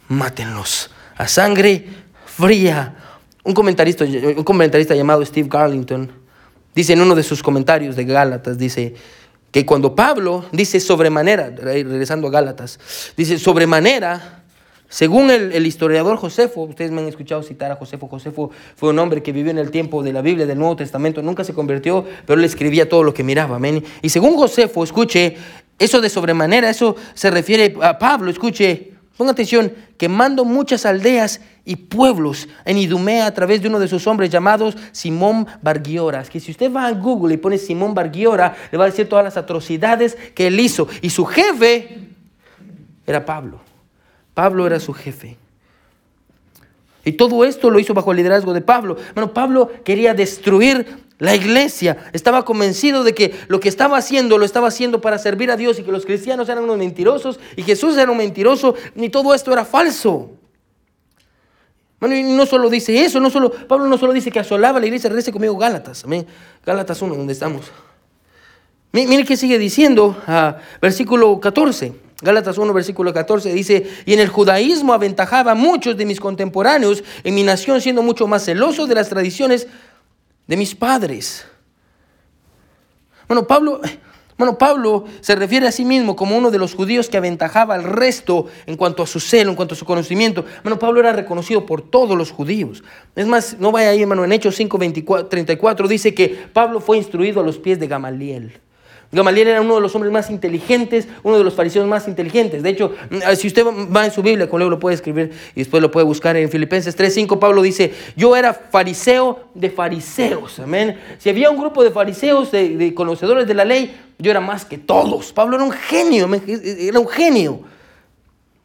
mátenlos, a sangre fría. Un comentarista, un comentarista llamado Steve Garlington dice en uno de sus comentarios de Gálatas, dice, que cuando Pablo dice sobremanera, regresando a Gálatas, dice sobremanera, según el, historiador Josefo, ustedes me han escuchado citar a Josefo, Josefo fue un hombre que vivió en el tiempo de la Biblia, del Nuevo Testamento, nunca se convirtió, pero él escribía todo lo que miraba, amén. Y según Josefo, escuche, eso de sobremanera, eso se refiere a Pablo, escuche, ponga atención, quemando muchas aldeas y pueblos en Idumea a través de uno de sus hombres llamados Simón Barguioras. Que si usted va a Google y pone Simón Barguiora, le va a decir todas las atrocidades que él hizo. Y su jefe era Pablo. Pablo era su jefe. Y todo esto lo hizo bajo el liderazgo de Pablo. Bueno, Pablo quería destruir la iglesia. Estaba convencido de que lo que estaba haciendo lo estaba haciendo para servir a Dios y que los cristianos eran unos mentirosos y Jesús era un mentiroso. Ni todo esto era falso. Bueno, y no solo dice eso, no solo, Pablo no solo dice que asolaba la iglesia, regrese conmigo Gálatas, amén. Gálatas 1, donde estamos. Mire qué sigue diciendo, ah, versículo 14. Gálatas 1, versículo 14 dice, y en el judaísmo aventajaba a muchos de mis contemporáneos en mi nación, siendo mucho más celoso de las tradiciones de mis padres. Bueno, Pablo, bueno, Pablo se refiere a sí mismo como uno de los judíos que aventajaba al resto en cuanto a su celo, en cuanto a su conocimiento. Bueno, Pablo era reconocido por todos los judíos. Es más, no vaya ahí, hermano, en Hechos 5, 34 dice que Pablo fue instruido a los pies de Gamaliel. Gamaliel era uno de los hombres más inteligentes, uno de los fariseos más inteligentes. De hecho, mm, si usted va en su Biblia, con lo puede escribir y después lo puede buscar en Filipenses 3:5, Pablo dice, yo era fariseo de fariseos. Amén. Si había un grupo de fariseos, de, conocedores de la ley, yo era más que todos. Pablo era un genio, era un genio.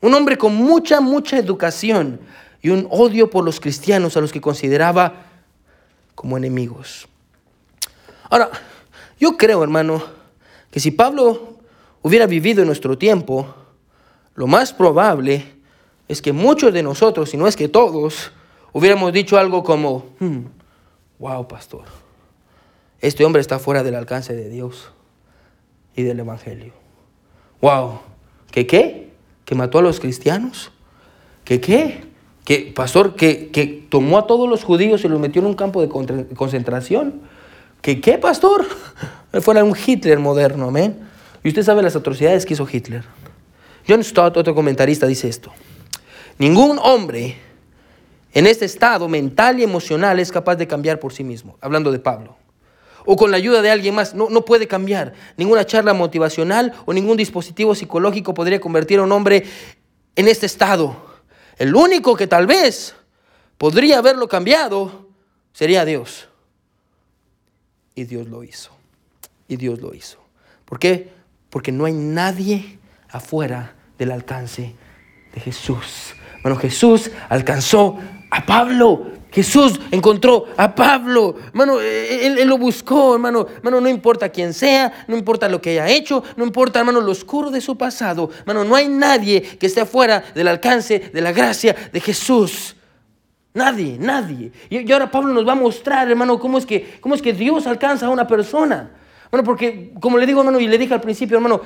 Un hombre con mucha, mucha educación y un odio por los cristianos a los que consideraba como enemigos. Ahora, yo creo, hermano, que si Pablo hubiera vivido en nuestro tiempo, lo más probable es que muchos de nosotros, si no es que todos, hubiéramos dicho algo como, wow, hmm, pastor, este hombre está fuera del alcance de Dios y del Evangelio. Wow, ¿qué qué? ¿Que mató a los cristianos? ¿Qué qué? ¿Que, pastor, que, que tomó a todos los judíos y los metió en un campo de concentración? ¿Qué pastor? Fuera un Hitler moderno, amén. Y usted sabe las atrocidades que hizo Hitler. John Stott, otro comentarista, dice esto. Ningún hombre en este estado mental y emocional es capaz de cambiar por sí mismo, hablando de Pablo. O con la ayuda de alguien más, no, no puede cambiar. Ninguna charla motivacional o ningún dispositivo psicológico podría convertir a un hombre en este estado. El único que tal vez podría haberlo cambiado sería Dios. Y Dios lo hizo. Y Dios lo hizo. ¿Por qué? Porque no hay nadie afuera del alcance de Jesús. Bueno, Jesús alcanzó a Pablo. Jesús encontró a Pablo, hermano, él, él, lo buscó, hermano, hermano, no importa quién sea, no importa lo que haya hecho, no importa, hermano, lo oscuro de su pasado, hermano, no hay nadie que esté fuera del alcance de la gracia de Jesús. Nadie, nadie. Y, ahora Pablo nos va a mostrar, hermano, cómo es que, cómo es que Dios alcanza a una persona. Bueno, porque como le digo, hermano, y le dije al principio, hermano,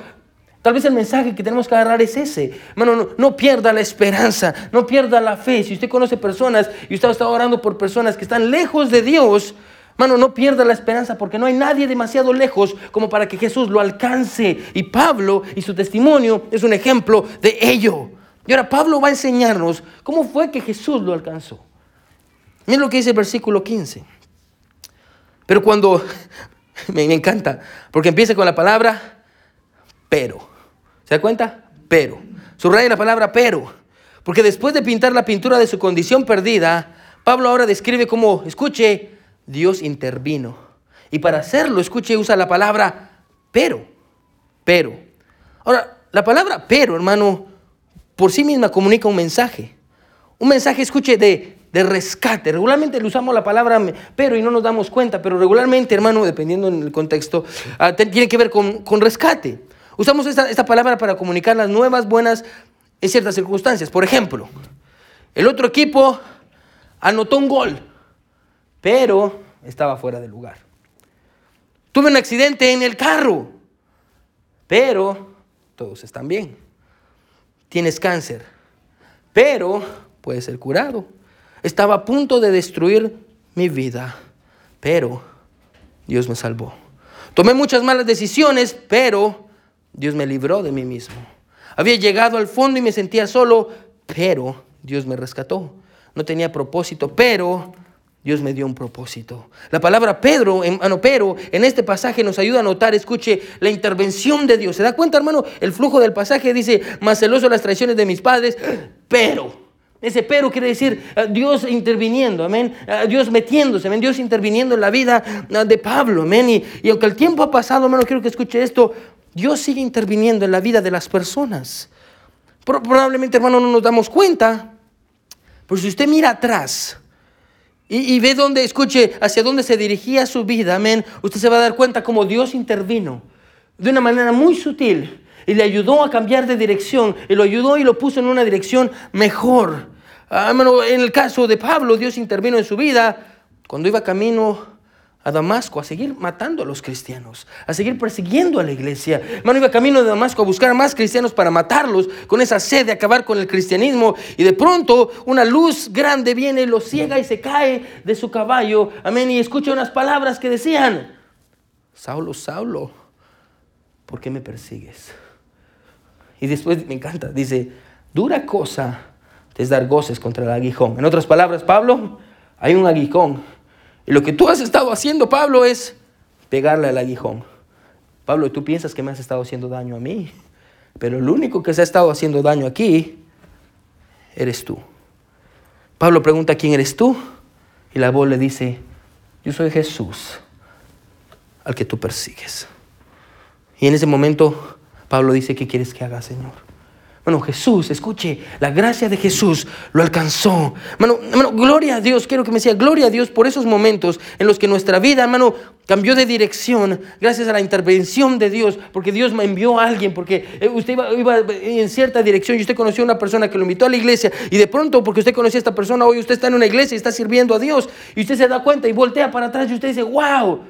Tal vez el mensaje que tenemos que agarrar es ese. Hermano, no, pierda la esperanza, no pierda la fe. Si usted conoce personas y usted está orando por personas que están lejos de Dios, hermano, no pierda la esperanza porque no hay nadie demasiado lejos como para que Jesús lo alcance. Y Pablo y su testimonio es un ejemplo de ello. Y ahora Pablo va a enseñarnos cómo fue que Jesús lo alcanzó. Miren lo que dice el versículo 15. Pero cuando, [LAUGHS] me encanta, porque empieza con la palabra pero. ¿Se da cuenta? Pero. Subraya la palabra pero. Porque después de pintar la pintura de su condición perdida, Pablo ahora describe cómo, escuche, Dios intervino. Y para hacerlo, escuche, usa la palabra pero. Pero. Ahora, la palabra pero, hermano, por sí misma comunica un mensaje. Un mensaje, escuche, de, de rescate. Regularmente le usamos la palabra pero y no nos damos cuenta, pero regularmente, hermano, dependiendo del contexto, uh, tiene que ver con, con rescate. Usamos esta, palabra para comunicar las nuevas buenas en ciertas circunstancias. Por ejemplo, el otro equipo anotó un gol, pero estaba fuera de lugar. Tuve un accidente en el carro, pero todos están bien. Tienes cáncer, pero puedes ser curado. Estaba a punto de destruir mi vida, pero Dios me salvó. Tomé muchas malas decisiones, pero Dios me libró de mí mismo. Había llegado al fondo y me sentía solo, pero Dios me rescató. No tenía propósito, pero Dios me dio un propósito. La palabra Pedro, hermano, pero en este pasaje nos ayuda a notar, escuche, la intervención de Dios. ¿Se da cuenta, hermano? El flujo del pasaje dice, más celoso las traiciones de mis padres, pero. Ese pero quiere decir eh, Dios interviniendo, amén. Eh, Dios metiéndose, amén. Dios interviniendo en la vida eh, de Pablo, amén. Y, y aunque el tiempo ha pasado, hermano, quiero que escuche esto. Dios sigue interviniendo en la vida de las personas. Probablemente, hermano, no nos damos cuenta. Pero si usted mira atrás y, ve dónde, escuche, hacia dónde se dirigía su vida, amén, usted se va a dar cuenta cómo Dios intervino de una manera muy sutil y le ayudó a cambiar de dirección y lo ayudó y lo puso en una dirección mejor. Ah, en el caso de Pablo, Dios intervino en su vida cuando iba camino a Damasco a seguir matando a los cristianos, a seguir persiguiendo a la iglesia. Hermano, iba camino de Damasco a buscar más cristianos para matarlos con esa sed de acabar con el cristianismo. Y de pronto una luz grande viene, lo ciega y se cae de su caballo. Amén. Y escucha unas palabras que decían, Saulo, Saulo, ¿por qué me persigues? Y después me encanta, dice, dura cosa es dar goces contra el aguijón. En otras palabras, Pablo, hay un aguijón y lo que tú has estado haciendo, Pablo, es pegarle al aguijón. Pablo, tú piensas que me has estado haciendo daño a mí, pero el único que se ha estado haciendo daño aquí eres tú. Pablo pregunta, ¿quién eres tú? Y la voz le dice, yo soy Jesús, al que tú persigues. Y en ese momento Pablo dice, ¿qué quieres que haga, Señor? Bueno, Jesús, escuche, la gracia de Jesús lo alcanzó. Hermano, gloria a Dios, quiero que me sea gloria a Dios por esos momentos en los que nuestra vida, hermano, cambió de dirección gracias a la intervención de Dios, porque Dios me envió a alguien, porque eh, usted iba, en cierta dirección y usted conoció a una persona que lo invitó a la iglesia y de pronto, porque usted conocía a esta persona, hoy usted está en una iglesia y está sirviendo a Dios y usted se da cuenta y voltea para atrás y usted dice, wow,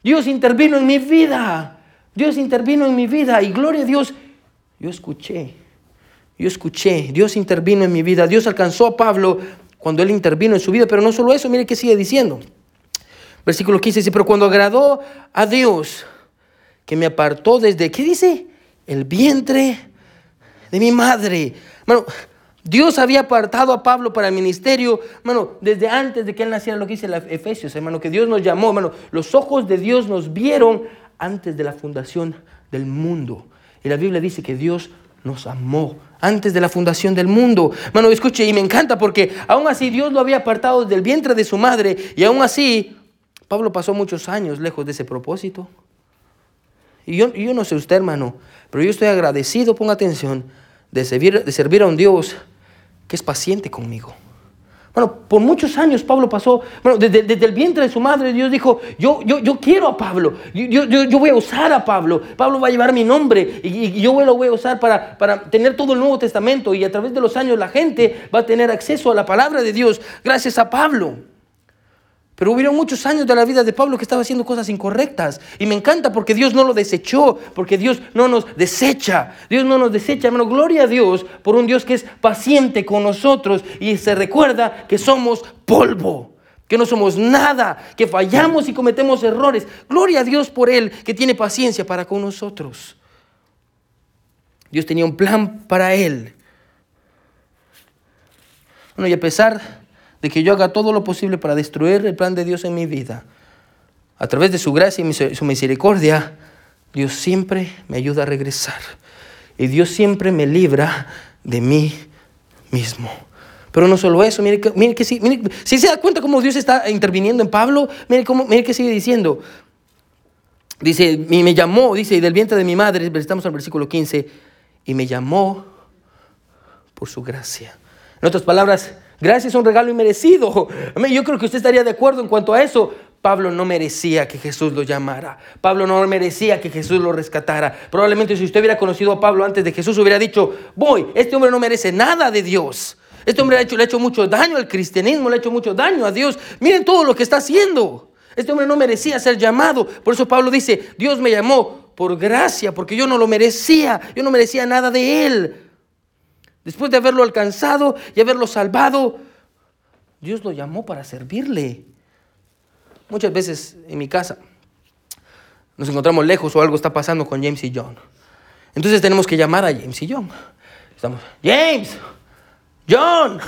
Dios intervino en mi vida, Dios intervino en mi vida y gloria a Dios, yo escuché yo escuché, Dios intervino en mi vida, Dios alcanzó a Pablo cuando él intervino en su vida, pero no solo eso, mire qué sigue diciendo. Versículo 15 dice, pero cuando agradó a Dios, que me apartó desde, ¿qué dice? El vientre de mi madre. Bueno, Dios había apartado a Pablo para el ministerio, hermano, desde antes de que él naciera, lo que dice Efesios, hermano, que Dios nos llamó, hermano, los ojos de Dios nos vieron antes de la fundación del mundo. Y la Biblia dice que Dios nos amó antes de la fundación del mundo. Mano, escuche, y me encanta porque aún así Dios lo había apartado del vientre de su madre y aún así Pablo pasó muchos años lejos de ese propósito. Y yo, yo no sé usted, hermano, pero yo estoy agradecido, ponga atención, de servir, de servir a un Dios que es paciente conmigo. Bueno, por muchos años Pablo pasó, bueno, desde, el vientre de su madre Dios dijo, yo, yo, yo quiero a Pablo, yo, yo, voy a usar a Pablo, Pablo va a llevar mi nombre y, yo lo voy a usar para, para tener todo el Nuevo Testamento y a través de los años la gente va a tener acceso a la palabra de Dios gracias a Pablo. Pero hubieron muchos años de la vida de Pablo que estaba haciendo cosas incorrectas. Y me encanta porque Dios no lo desechó, porque Dios no nos desecha. Dios no nos desecha, hermano. Gloria a Dios por un Dios que es paciente con nosotros y se recuerda que somos polvo, que no somos nada, que fallamos y cometemos errores. Gloria a Dios por Él que tiene paciencia para con nosotros. Dios tenía un plan para Él. Bueno, y a pesar de que yo haga todo lo posible para destruir el plan de Dios en mi vida. A través de su gracia y su misericordia, Dios siempre me ayuda a regresar. Y Dios siempre me libra de mí mismo. Pero no solo eso, mire que, mire que si, si se da cuenta cómo Dios está interviniendo en Pablo, mire, cómo, mire que sigue diciendo. Dice, y me llamó, dice, y del vientre de mi madre, estamos al versículo 15, y me llamó por su gracia. En otras palabras, Gracias es un regalo inmerecido. Yo creo que usted estaría de acuerdo en cuanto a eso. Pablo no merecía que Jesús lo llamara. Pablo no merecía que Jesús lo rescatara. Probablemente si usted hubiera conocido a Pablo antes de Jesús, hubiera dicho, voy, este hombre no merece nada de Dios. Este hombre ha, hecho, le ha hecho mucho daño al cristianismo, le ha hecho mucho daño a Dios. Miren todo lo que está haciendo. Este hombre no merecía ser llamado. Por eso Pablo dice, Dios me llamó por gracia, porque yo no lo merecía. Yo no merecía nada de él. Después de haberlo alcanzado y haberlo salvado, Dios lo llamó para servirle. Muchas veces en mi casa nos encontramos lejos o algo está pasando con James y John. Entonces tenemos que llamar a James y John. Estamos, James, John.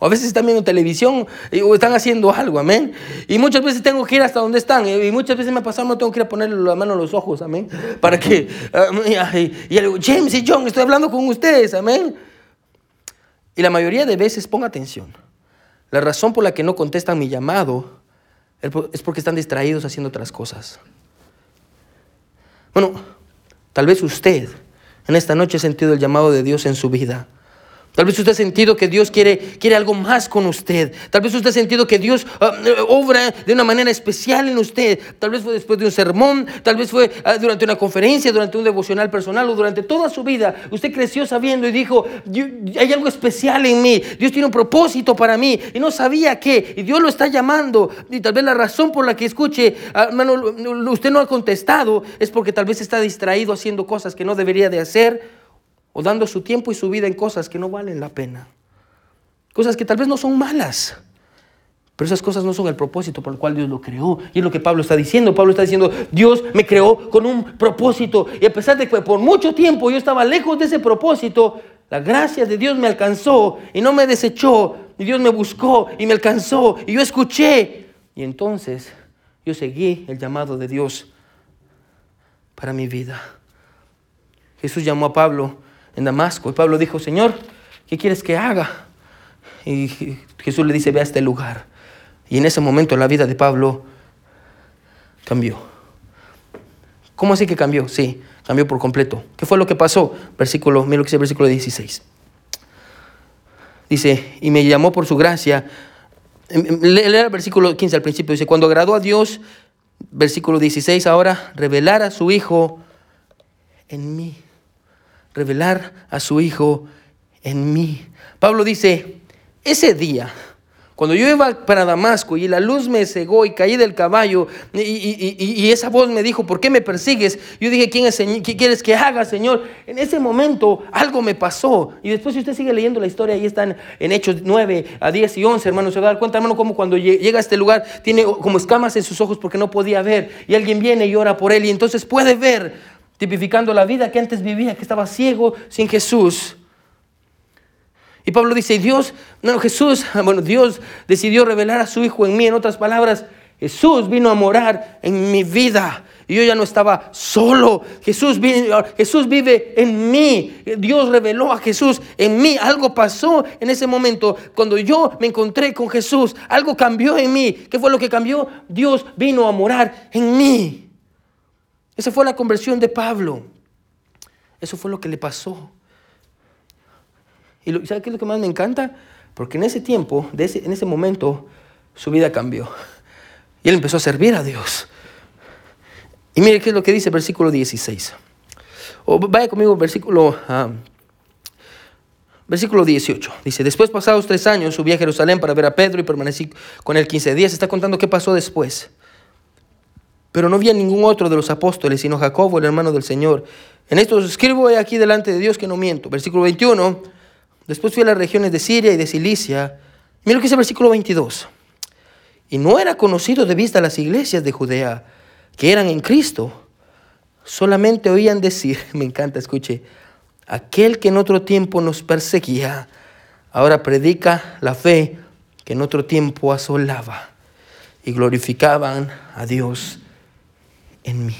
O a veces están viendo televisión o están haciendo algo, amén. Y muchas veces tengo que ir hasta donde están. Y muchas veces me ha pasado, no tengo que ir a ponerle la mano en los ojos, amén. Para que, y, y, digo, James y John, estoy hablando con ustedes, amén. Y la mayoría de veces, ponga atención, la razón por la que no contestan mi llamado es porque están distraídos haciendo otras cosas. Bueno, tal vez usted en esta noche ha sentido el llamado de Dios en su vida. Tal vez usted ha sentido que Dios quiere, quiere algo más con usted. Tal vez usted ha sentido que Dios ah, obra de una manera especial en usted. Tal vez fue después de un sermón, tal vez fue ah, durante una conferencia, durante un devocional personal o durante toda su vida. Usted creció sabiendo y dijo, hay algo especial en mí. Dios tiene un propósito para mí y no sabía qué. Y Dios lo está llamando. Y tal vez la razón por la que escuche, ah, hermano, usted no ha contestado es porque tal vez está distraído haciendo cosas que no debería de hacer o dando su tiempo y su vida en cosas que no valen la pena. Cosas que tal vez no son malas, pero esas cosas no son el propósito por el cual Dios lo creó. Y es lo que Pablo está diciendo. Pablo está diciendo, Dios me creó con un propósito. Y a pesar de que por mucho tiempo yo estaba lejos de ese propósito, la gracia de Dios me alcanzó y no me desechó. Y Dios me buscó y me alcanzó. Y yo escuché. Y entonces yo seguí el llamado de Dios para mi vida. Jesús llamó a Pablo en Damasco. Y Pablo dijo, Señor, ¿qué quieres que haga? Y Jesús le dice, ve a este lugar. Y en ese momento la vida de Pablo cambió. ¿Cómo así que cambió? Sí, cambió por completo. ¿Qué fue lo que pasó? Versículo, mira lo que versículo 16. Dice, y me llamó por su gracia. Em, em, Lea el versículo 15 al principio. Dice, cuando agradó a Dios, versículo 16 ahora, revelar a su Hijo en mí revelar a su Hijo en mí. Pablo dice, ese día, cuando yo iba para Damasco y la luz me cegó y caí del caballo y, esa voz me dijo, ¿por qué me persigues? Yo dije, ¿quién es, ¿qué quieres que haga, Señor? En ese momento algo me pasó. Y después si usted sigue leyendo la historia, ahí están en Hechos 9 a 10 y 11, hermano, se va a dar cuenta, hermano, como cuando llega a este lugar tiene como escamas en sus ojos porque no podía ver. Y alguien viene y ora por él y entonces puede ver tipificando la vida que antes vivía, que estaba ciego sin Jesús. Y Pablo dice, Dios, no, Jesús, [LAUGHS] bueno, Dios decidió revelar a su Hijo en mí. En otras palabras, Jesús vino a morar en mi vida. Y yo ya no estaba solo. Jesús, Jesús vive en mí. Dios reveló a Jesús en mí. Algo pasó en ese momento. Cuando yo me encontré con Jesús, algo cambió en mí. ¿Qué fue lo que cambió? Dios vino a morar en mí. Esa fue la conversión de Pablo. Eso fue lo que le pasó. Y lo, ¿sabe qué es lo que más me encanta? Porque en ese tiempo, en ese momento, su vida cambió. Y él empezó a servir a Dios. Y mire qué es lo que dice el versículo 16. O vaya conmigo, versículo, ah, versículo 18. Dice, después pasados tres años subí a Jerusalén para ver a Pedro y permanecí con él 15 días. Está contando qué pasó después. Pero no había ningún otro de los apóstoles, sino Jacobo, el hermano del Señor. En esto escribo aquí delante de Dios que no miento. Versículo 21. Después fui a las regiones de Siria y de Cilicia. Mira lo que dice el versículo 22. Y no era conocido de vista las iglesias de Judea que eran en Cristo. Solamente oían decir, [LAUGHS] me encanta, escuche, aquel que en otro tiempo nos perseguía, ahora predica la fe que en otro tiempo asolaba. Y glorificaban a Dios en mí.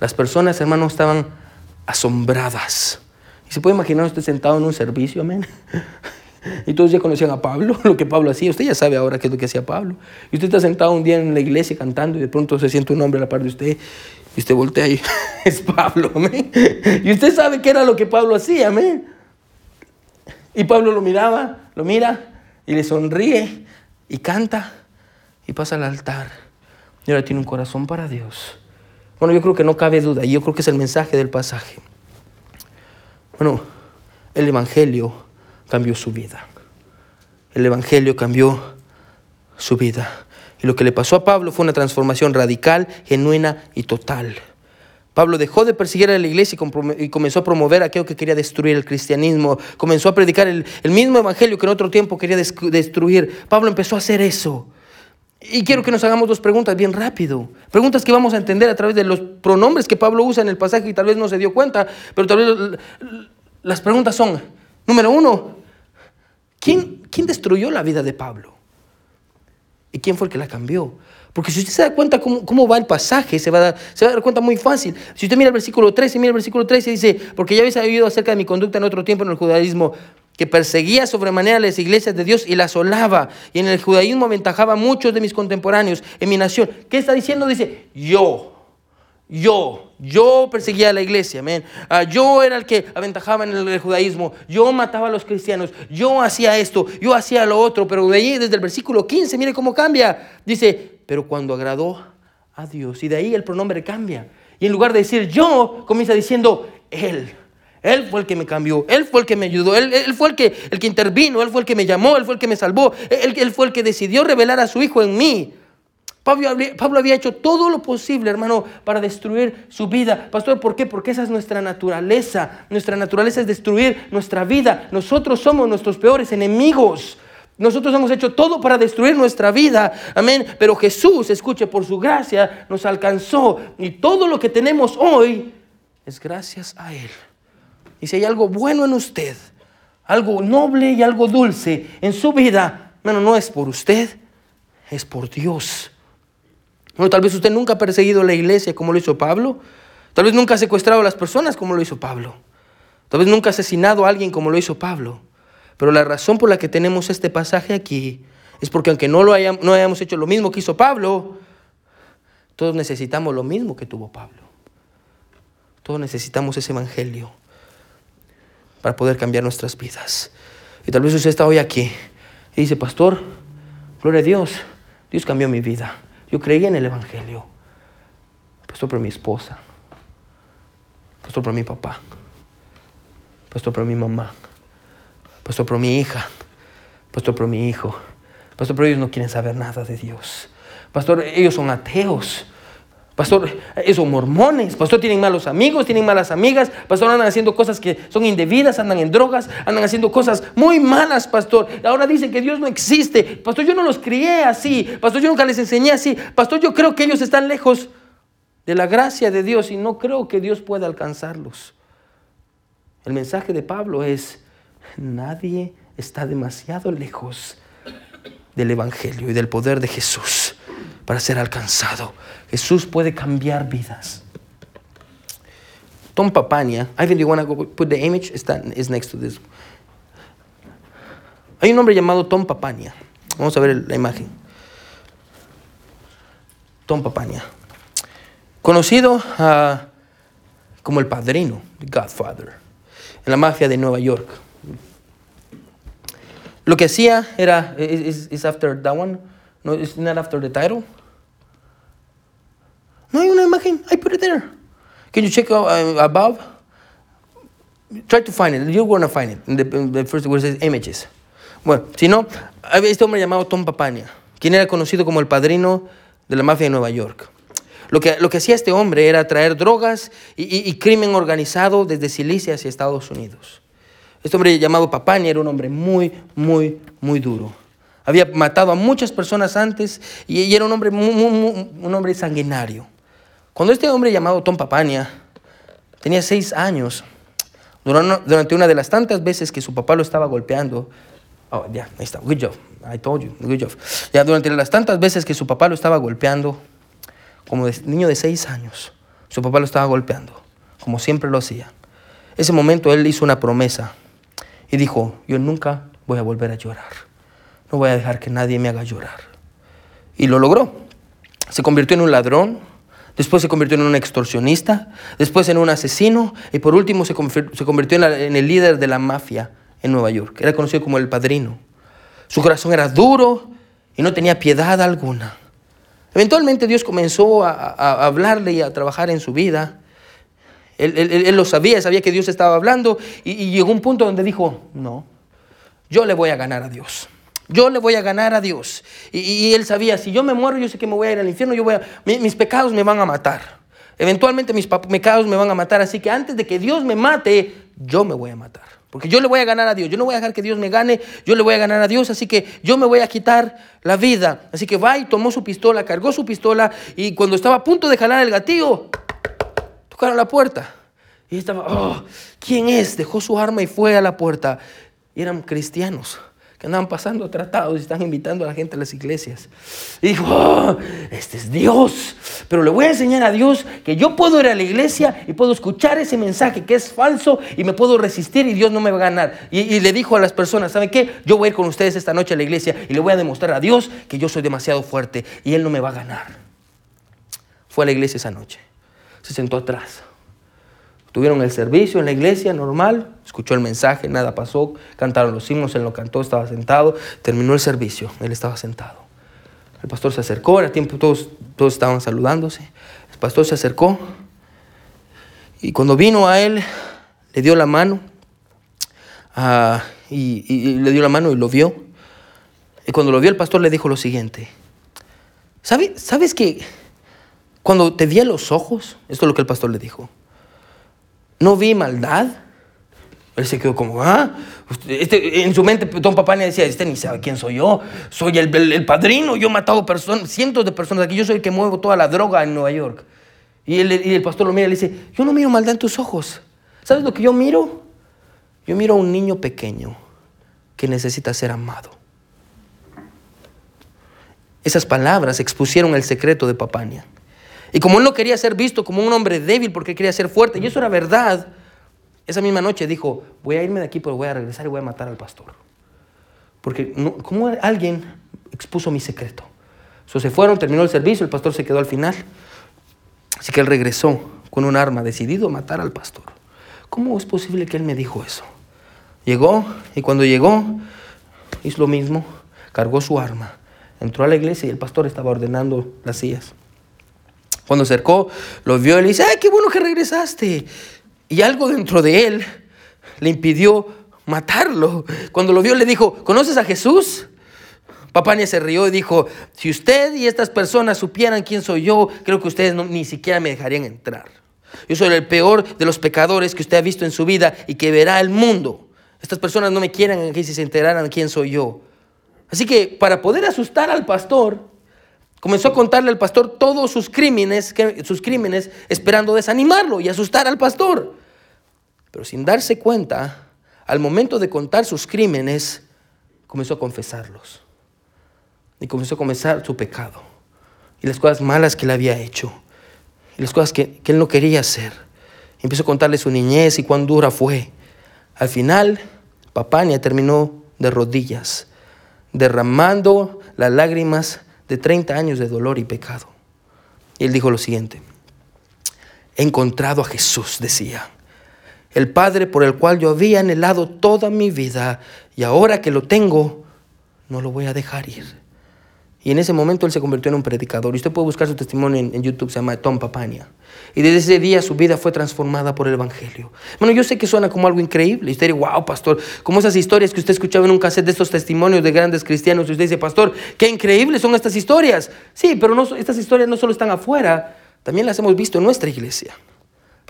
Las personas, hermanos, estaban asombradas. ¿Y se puede imaginar usted sentado en un servicio, amén? [LAUGHS] Y todos ya conocían a Pablo, [LAUGHS] lo que Pablo hacía. Usted ya sabe ahora qué es lo que hacía Pablo. Y usted está sentado un día en la iglesia cantando y de pronto se siente un hombre a la par de usted y usted voltea y [LAUGHS] es Pablo, amén. Y usted sabe qué era lo que Pablo hacía, amén. Y Pablo lo miraba, lo mira y le sonríe y canta y pasa al altar. Tiene un corazón para Dios. Bueno, yo creo que no cabe duda, y yo creo que es el mensaje del pasaje. Bueno, el Evangelio cambió su vida. El Evangelio cambió su vida. Y lo que le pasó a Pablo fue una transformación radical, genuina y total. Pablo dejó de perseguir a la iglesia y comenzó a promover aquello que quería destruir el cristianismo. Comenzó a predicar el, mismo evangelio que en otro tiempo quería destruir. Pablo empezó a hacer eso. Y quiero que nos hagamos dos preguntas bien rápido. Preguntas que vamos a entender a través de los pronombres que Pablo usa en el pasaje y tal vez no se dio cuenta, pero tal vez las preguntas son, número uno, ¿quién, quién destruyó la vida de Pablo? ¿Y quién fue el que la cambió? Porque si usted se da cuenta cómo, cómo va el pasaje, se va, a dar, se va a dar cuenta muy fácil. Si usted mira el versículo 13, mira el versículo 13, dice, porque ya habéis oído acerca de mi conducta en otro tiempo en el judaísmo, que perseguía sobremanera las iglesias de Dios y las asolaba. Y en el judaísmo aventajaba a muchos de mis contemporáneos en mi nación. ¿Qué está diciendo? Dice, yo, yo, yo perseguía a la iglesia, amén. Ah, yo era el que aventajaba en el judaísmo. Yo mataba a los cristianos. Yo hacía esto, yo hacía lo otro. Pero de ahí, desde el versículo 15, mire cómo cambia. Dice, pero cuando agradó a Dios. Y de ahí el pronombre cambia. Y en lugar de decir yo, comienza diciendo él. Él fue el que me cambió, Él fue el que me ayudó, Él, fue el que, el que intervino, Él fue el que me llamó, Él fue el que me salvó, él, él fue el que decidió revelar a su Hijo en mí. Pablo, Pablo, había hecho todo lo posible, hermano, para destruir su vida. Pastor, ¿por qué? Porque esa es nuestra naturaleza. Nuestra naturaleza es destruir nuestra vida. Nosotros somos nuestros peores enemigos. Nosotros hemos hecho todo para destruir nuestra vida. Amén. Pero Jesús, escuche, por su gracia nos alcanzó. Y todo lo que tenemos hoy es gracias a Él. Y si hay algo bueno en usted, algo noble y algo dulce en su vida, bueno, no es por usted, es por Dios. Bueno, tal vez usted nunca ha perseguido la iglesia como lo hizo Pablo. Tal vez nunca ha secuestrado a las personas como lo hizo Pablo. Tal vez nunca ha asesinado a alguien como lo hizo Pablo. Pero la razón por la que tenemos este pasaje aquí es porque aunque no, lo no hayamos hecho lo mismo que hizo Pablo, todos necesitamos lo mismo que tuvo Pablo. Todos necesitamos ese evangelio para poder cambiar nuestras vidas. Y tal vez usted está hoy aquí y dice, pastor, gloria a Dios, Dios cambió mi vida. Yo creí en el Evangelio. Pastor, por mi esposa. Pastor, por mi papá. Pastor, por mi mamá. Pastor, por mi hija. Pastor, por mi hijo. Pastor, pero ellos no quieren saber nada de Dios. Pastor, ellos son ateos. Pastor, esos mormones, pastor, tienen malos amigos, tienen malas amigas, pastor, andan haciendo cosas que son indebidas, andan en drogas, andan haciendo cosas muy malas, pastor. Ahora dicen que Dios no existe. Pastor, yo no los crié así, pastor, yo nunca les enseñé así. Pastor, yo creo que ellos están lejos de la gracia de Dios y no creo que Dios pueda alcanzarlos. El mensaje de Pablo es, nadie está demasiado lejos del Evangelio y del poder de Jesús para ser alcanzado. Jesús puede cambiar vidas. Tom Papania, Ivan, do you want to put the image? It's, is next to this. Hay un hombre llamado Tom Papania. Vamos a ver la imagen. Tom Papania. Conocido uh, como el padrino, Godfather. En la mafia de Nueva York. Lo que hacía era, is after that one, no, it's not after the title. No hay una imagen, I put it there. Can you check uh, above? Try to find it, you're going to find it, the, first where it says images. Bueno, si no, había este hombre llamado Tom Papania, quien era conocido como el padrino de la mafia de Nueva York. Lo que, lo que hacía este hombre era traer drogas y, crimen organizado desde Silicia hacia Estados Unidos. Este hombre llamado Papania era un hombre muy, muy, muy duro. Había matado a muchas personas antes y, y era un hombre, muy, muy, un hombre sanguinario. Cuando este hombre llamado Tom Papania tenía seis años, durante una de las tantas veces que su papá lo estaba golpeando, oh, ya, yeah, ahí está, good job, I told you, good job. Ya durante las tantas veces que su papá lo estaba golpeando, como de, niño de seis años, su papá lo estaba golpeando, como siempre lo hacía. Ese momento él hizo una promesa y dijo, yo nunca voy a volver a llorar, no voy a dejar que nadie me haga llorar. Y lo logró. Se convirtió en un ladrón, después se convirtió en un extorsionista, después en un asesino y por último se convirtió en, el líder de la mafia en Nueva York. Era conocido como el padrino. Su corazón era duro y no tenía piedad alguna. Eventualmente Dios comenzó a, hablarle y a trabajar en su vida. Él, lo sabía, sabía que Dios estaba hablando y llegó un punto donde dijo, no, yo le voy a ganar a Dios. Yo le voy a ganar a Dios. Y, él sabía, si yo me muero, yo sé que me voy a ir al infierno, yo voy a, mi, mis pecados me van a matar. Eventualmente mis pecados me van a matar, así que antes de que Dios me mate, yo me voy a matar. Porque yo le voy a ganar a Dios. Yo no voy a dejar que Dios me gane, yo le voy a ganar a Dios, así que yo me voy a quitar la vida. Así que va y tomó su pistola, cargó su pistola y cuando estaba a punto de jalar el gatillo, tocaron la puerta. Y estaba, oh, ¿quién es? Dejó su arma y fue a la puerta. Y eran cristianos que andaban pasando tratados y están invitando a la gente a las iglesias. Y dijo, oh, este es Dios, pero le voy a enseñar a Dios que yo puedo ir a la iglesia y puedo escuchar ese mensaje que es falso y me puedo resistir y Dios no me va a ganar. Y, le dijo a las personas, ¿saben qué? Yo voy a ir con ustedes esta noche a la iglesia y le voy a demostrar a Dios que yo soy demasiado fuerte y Él no me va a ganar. Fue a la iglesia esa noche, se sentó atrás. Tuvieron el servicio en la iglesia normal, escuchó el mensaje, nada pasó, cantaron los himnos, él lo cantó, estaba sentado, terminó el servicio, él estaba sentado. El pastor se acercó, era tiempo, todos, todos estaban saludándose. El pastor se acercó y cuando vino a él, le dio la mano y, y, y le dio la mano y lo vio. Y cuando lo vio, el pastor le dijo lo siguiente: ¿Sabes, ¿Sabes que cuando te vi a los ojos, esto es lo que el pastor le dijo, no vi maldad. Él se quedó como, ah, este, en su mente Don le decía, este ni sabe quién soy yo, soy el, el, el padrino, yo he matado personas, cientos de personas aquí, yo soy el que muevo toda la droga en Nueva York. Y el, y el pastor lo mira y le dice, yo no miro maldad en tus ojos. ¿Sabes lo que yo miro? Yo miro a un niño pequeño que necesita ser amado. Esas palabras expusieron el secreto de Papania. Y como él no quería ser visto como un hombre débil porque quería ser fuerte, y eso era verdad, esa misma noche dijo, voy a irme de aquí, pero voy a regresar y voy a matar al pastor. Porque no, como alguien expuso mi secreto. So, se fueron, terminó el servicio, el pastor se quedó al final. Así que él regresó con un arma, decidido a matar al pastor. ¿Cómo es posible que él me dijo eso? Llegó y cuando llegó hizo lo mismo, cargó su arma, entró a la iglesia y el pastor estaba ordenando las sillas. Cuando acercó, lo vio y le dice, ¡ay, qué bueno que regresaste! Y algo dentro de él le impidió matarlo. Cuando lo vio, le dijo, ¿conoces a Jesús? Papania se rió y dijo, si usted y estas personas supieran quién soy yo, creo que ustedes no, ni siquiera me dejarían entrar. Yo soy el peor de los pecadores que usted ha visto en su vida y que verá el mundo. Estas personas no me quieren aquí si se enteraran quién soy yo. Así que para poder asustar al pastor, Comenzó a contarle al pastor todos sus crímenes, sus crímenes, esperando desanimarlo y asustar al pastor. Pero sin darse cuenta, al momento de contar sus crímenes, comenzó a confesarlos. Y comenzó a confesar su pecado. Y las cosas malas que él había hecho. Y las cosas que, que él no quería hacer. Empezó a contarle su niñez y cuán dura fue. Al final, Papania terminó de rodillas, derramando las lágrimas de 30 años de dolor y pecado. Y él dijo lo siguiente, he encontrado a Jesús, decía, el Padre por el cual yo había anhelado toda mi vida, y ahora que lo tengo, no lo voy a dejar ir. Y en ese momento él se convirtió en un predicador. Y usted puede buscar su testimonio en, YouTube, se llama Tom Papania. Y desde ese día su vida fue transformada por el Evangelio. Bueno, yo sé que suena como algo increíble. Y usted dice, wow, pastor, como esas historias que usted escuchaba en un cassette de estos testimonios de grandes cristianos. Y usted dice, pastor, qué increíbles son estas historias. Sí, pero no, estas historias no solo están afuera, también las hemos visto en nuestra iglesia.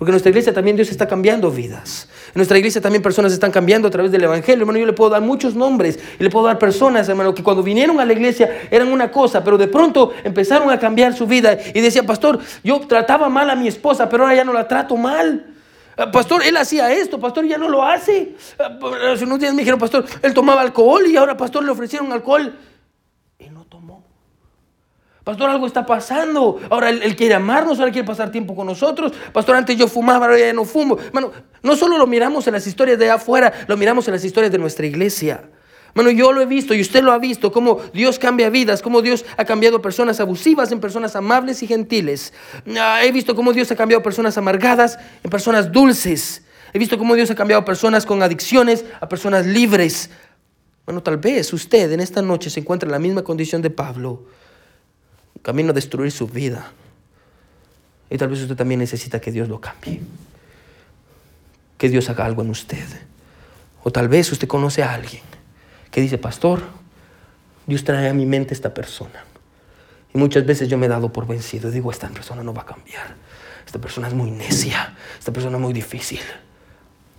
Porque en nuestra iglesia también Dios está cambiando vidas. En nuestra iglesia también personas están cambiando a través del Evangelio. Hermano, yo le puedo dar muchos nombres y le puedo dar personas, hermano, que cuando vinieron a la iglesia eran una cosa, pero de pronto empezaron a cambiar su vida y decían, pastor, yo trataba mal a mi esposa, pero ahora ya no la trato mal. Ah, pastor, él hacía esto, pastor, ya no lo hace. Ah, hace unos días me dijeron, pastor, él tomaba alcohol y ahora, pastor, le ofrecieron alcohol Pastor, algo está pasando. Ahora él, quiere amarnos, ahora quiere pasar tiempo con nosotros. Pastor, antes yo fumaba, ahora ya no fumo. Bueno, no solo lo miramos en las historias de afuera, lo miramos en las historias de nuestra iglesia. Bueno, yo lo he visto y usted lo ha visto, cómo Dios cambia vidas, cómo Dios ha cambiado personas abusivas en personas amables y gentiles. Ah, he visto cómo Dios ha cambiado personas amargadas en personas dulces. He visto cómo Dios ha cambiado personas con adicciones a personas libres. Bueno, tal vez usted en esta noche se encuentra en la misma condición de Pablo camino a destruir su vida. Y tal vez usted también necesita que Dios lo cambie. Que Dios haga algo en usted. O tal vez usted conoce a alguien que dice, pastor, Dios trae a mi mente esta persona. Y muchas veces yo me he dado por vencido. Digo, esta persona no va a cambiar. Esta persona es muy necia. Esta persona es muy difícil.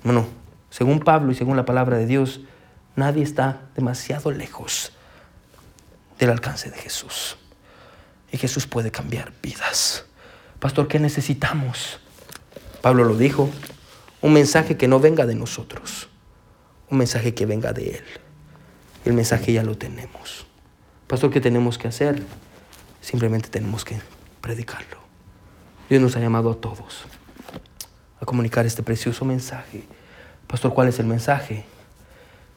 Bueno, según Pablo y según la palabra de Dios, nadie está demasiado lejos del alcance de Jesús. Y Jesús puede cambiar vidas. Pastor, ¿qué necesitamos? Pablo lo dijo, un mensaje que no venga de nosotros, un mensaje que venga de Él. El mensaje ya lo tenemos. Pastor, ¿qué tenemos que hacer? Simplemente tenemos que predicarlo. Dios nos ha llamado a todos a comunicar este precioso mensaje. Pastor, ¿cuál es el mensaje?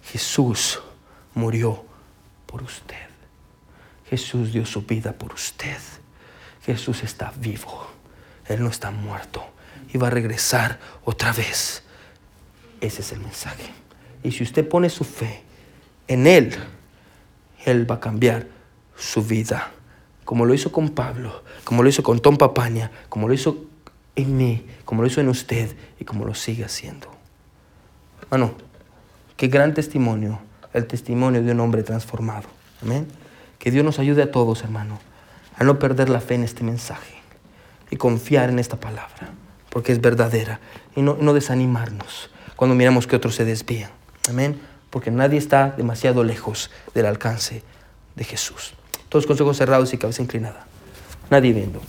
Jesús murió por usted. Jesús dio su vida por usted. Jesús está vivo. Él no está muerto. Y va a regresar otra vez. Ese es el mensaje. Y si usted pone su fe en Él, Él va a cambiar su vida. Como lo hizo con Pablo, como lo hizo con Tom Papaña, como lo hizo en mí, como lo hizo en usted y como lo sigue haciendo. Bueno, qué gran testimonio, el testimonio de un hombre transformado. Amén. Que Dios nos ayude a todos, hermano, a no perder la fe en este mensaje y confiar en esta palabra, porque es verdadera, y no, desanimarnos cuando miramos que otros se desvían. Amén. Porque nadie está demasiado lejos del alcance de Jesús. Todos con ojos cerrados y cabeza inclinada. Nadie viendo.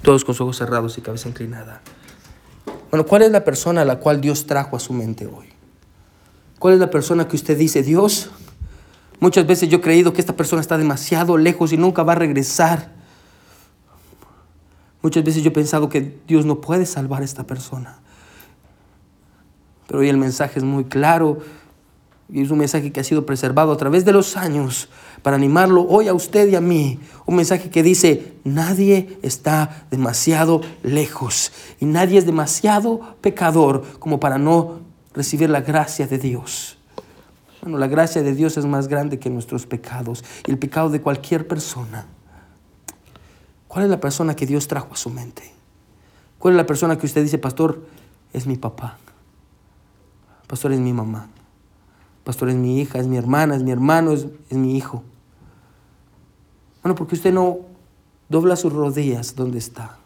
Todos con ojos cerrados y cabeza inclinada. Bueno, ¿cuál es la persona a la cual Dios trajo a su mente hoy? ¿Cuál es la persona que usted dice, Dios, Muchas veces yo he creído que esta persona está demasiado lejos y nunca va a regresar. Muchas veces yo he pensado que Dios no puede salvar a esta persona. Pero hoy el mensaje es muy claro y es un mensaje que ha sido preservado a través de los años para animarlo hoy a usted y a mí. Un mensaje que dice, nadie está demasiado lejos y nadie es demasiado pecador como para no recibir la gracia de Dios. Bueno, la gracia de Dios es más grande que nuestros pecados y el pecado de cualquier persona. ¿Cuál es la persona que Dios trajo a su mente? ¿Cuál es la persona que usted dice, pastor, es mi papá? Pastor, es mi mamá. Pastor, es mi hija, es mi hermana, es mi hermano, es, es mi hijo. Bueno, porque usted no dobla sus rodillas donde está.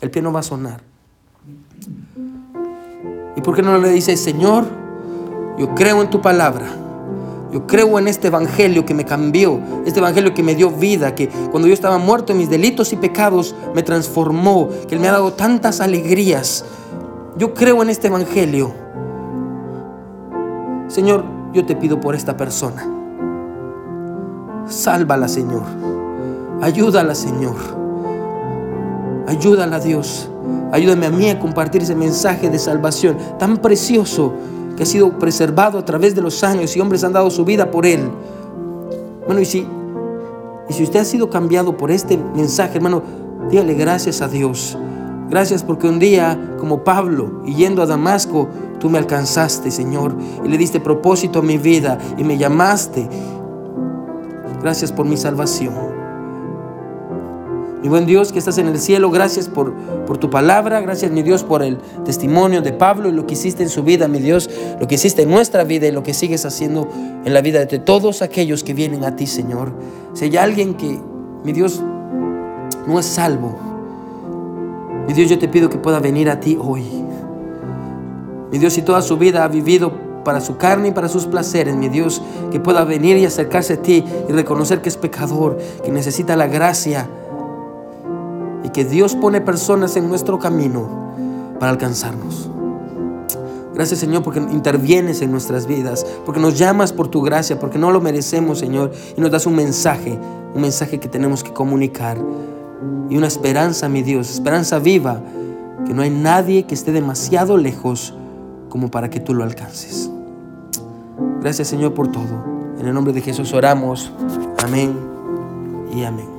El pie no va a sonar. ¿Y por qué no le dice, Señor, yo creo en tu palabra? Yo creo en este evangelio que me cambió, este evangelio que me dio vida, que cuando yo estaba muerto en mis delitos y pecados me transformó, que Él me ha dado tantas alegrías. Yo creo en este evangelio. Señor, yo te pido por esta persona. Sálvala, Señor. Ayúdala, Señor. Ayúdala, Dios. Ayúdame a mí a compartir ese mensaje de salvación tan precioso que ha sido preservado a través de los años y hombres han dado su vida por él. Bueno, y si, y si usted ha sido cambiado por este mensaje, hermano, dígale gracias a Dios. Gracias porque un día, como Pablo, y yendo a Damasco, tú me alcanzaste, Señor, y le diste propósito a mi vida y me llamaste. Gracias por mi salvación. Mi buen Dios que estás en el cielo, gracias por, por tu palabra, gracias mi Dios por el testimonio de Pablo y lo que hiciste en su vida, mi Dios, lo que hiciste en nuestra vida y lo que sigues haciendo en la vida de todos aquellos que vienen a ti, Señor. Si hay alguien que, mi Dios, no es salvo, mi Dios, yo te pido que pueda venir a ti hoy. Mi Dios, si toda su vida ha vivido para su carne y para sus placeres, mi Dios, que pueda venir y acercarse a ti y reconocer que es pecador, que necesita la gracia y que Dios pone personas en nuestro camino para alcanzarnos. Gracias Señor porque intervienes en nuestras vidas, porque nos llamas por tu gracia, porque no lo merecemos Señor y nos das un mensaje, un mensaje que tenemos que comunicar y una esperanza, mi Dios, esperanza viva, que no hay nadie que esté demasiado lejos como para que tú lo alcances. Gracias Señor por todo. En el nombre de Jesús oramos. Amén y amén.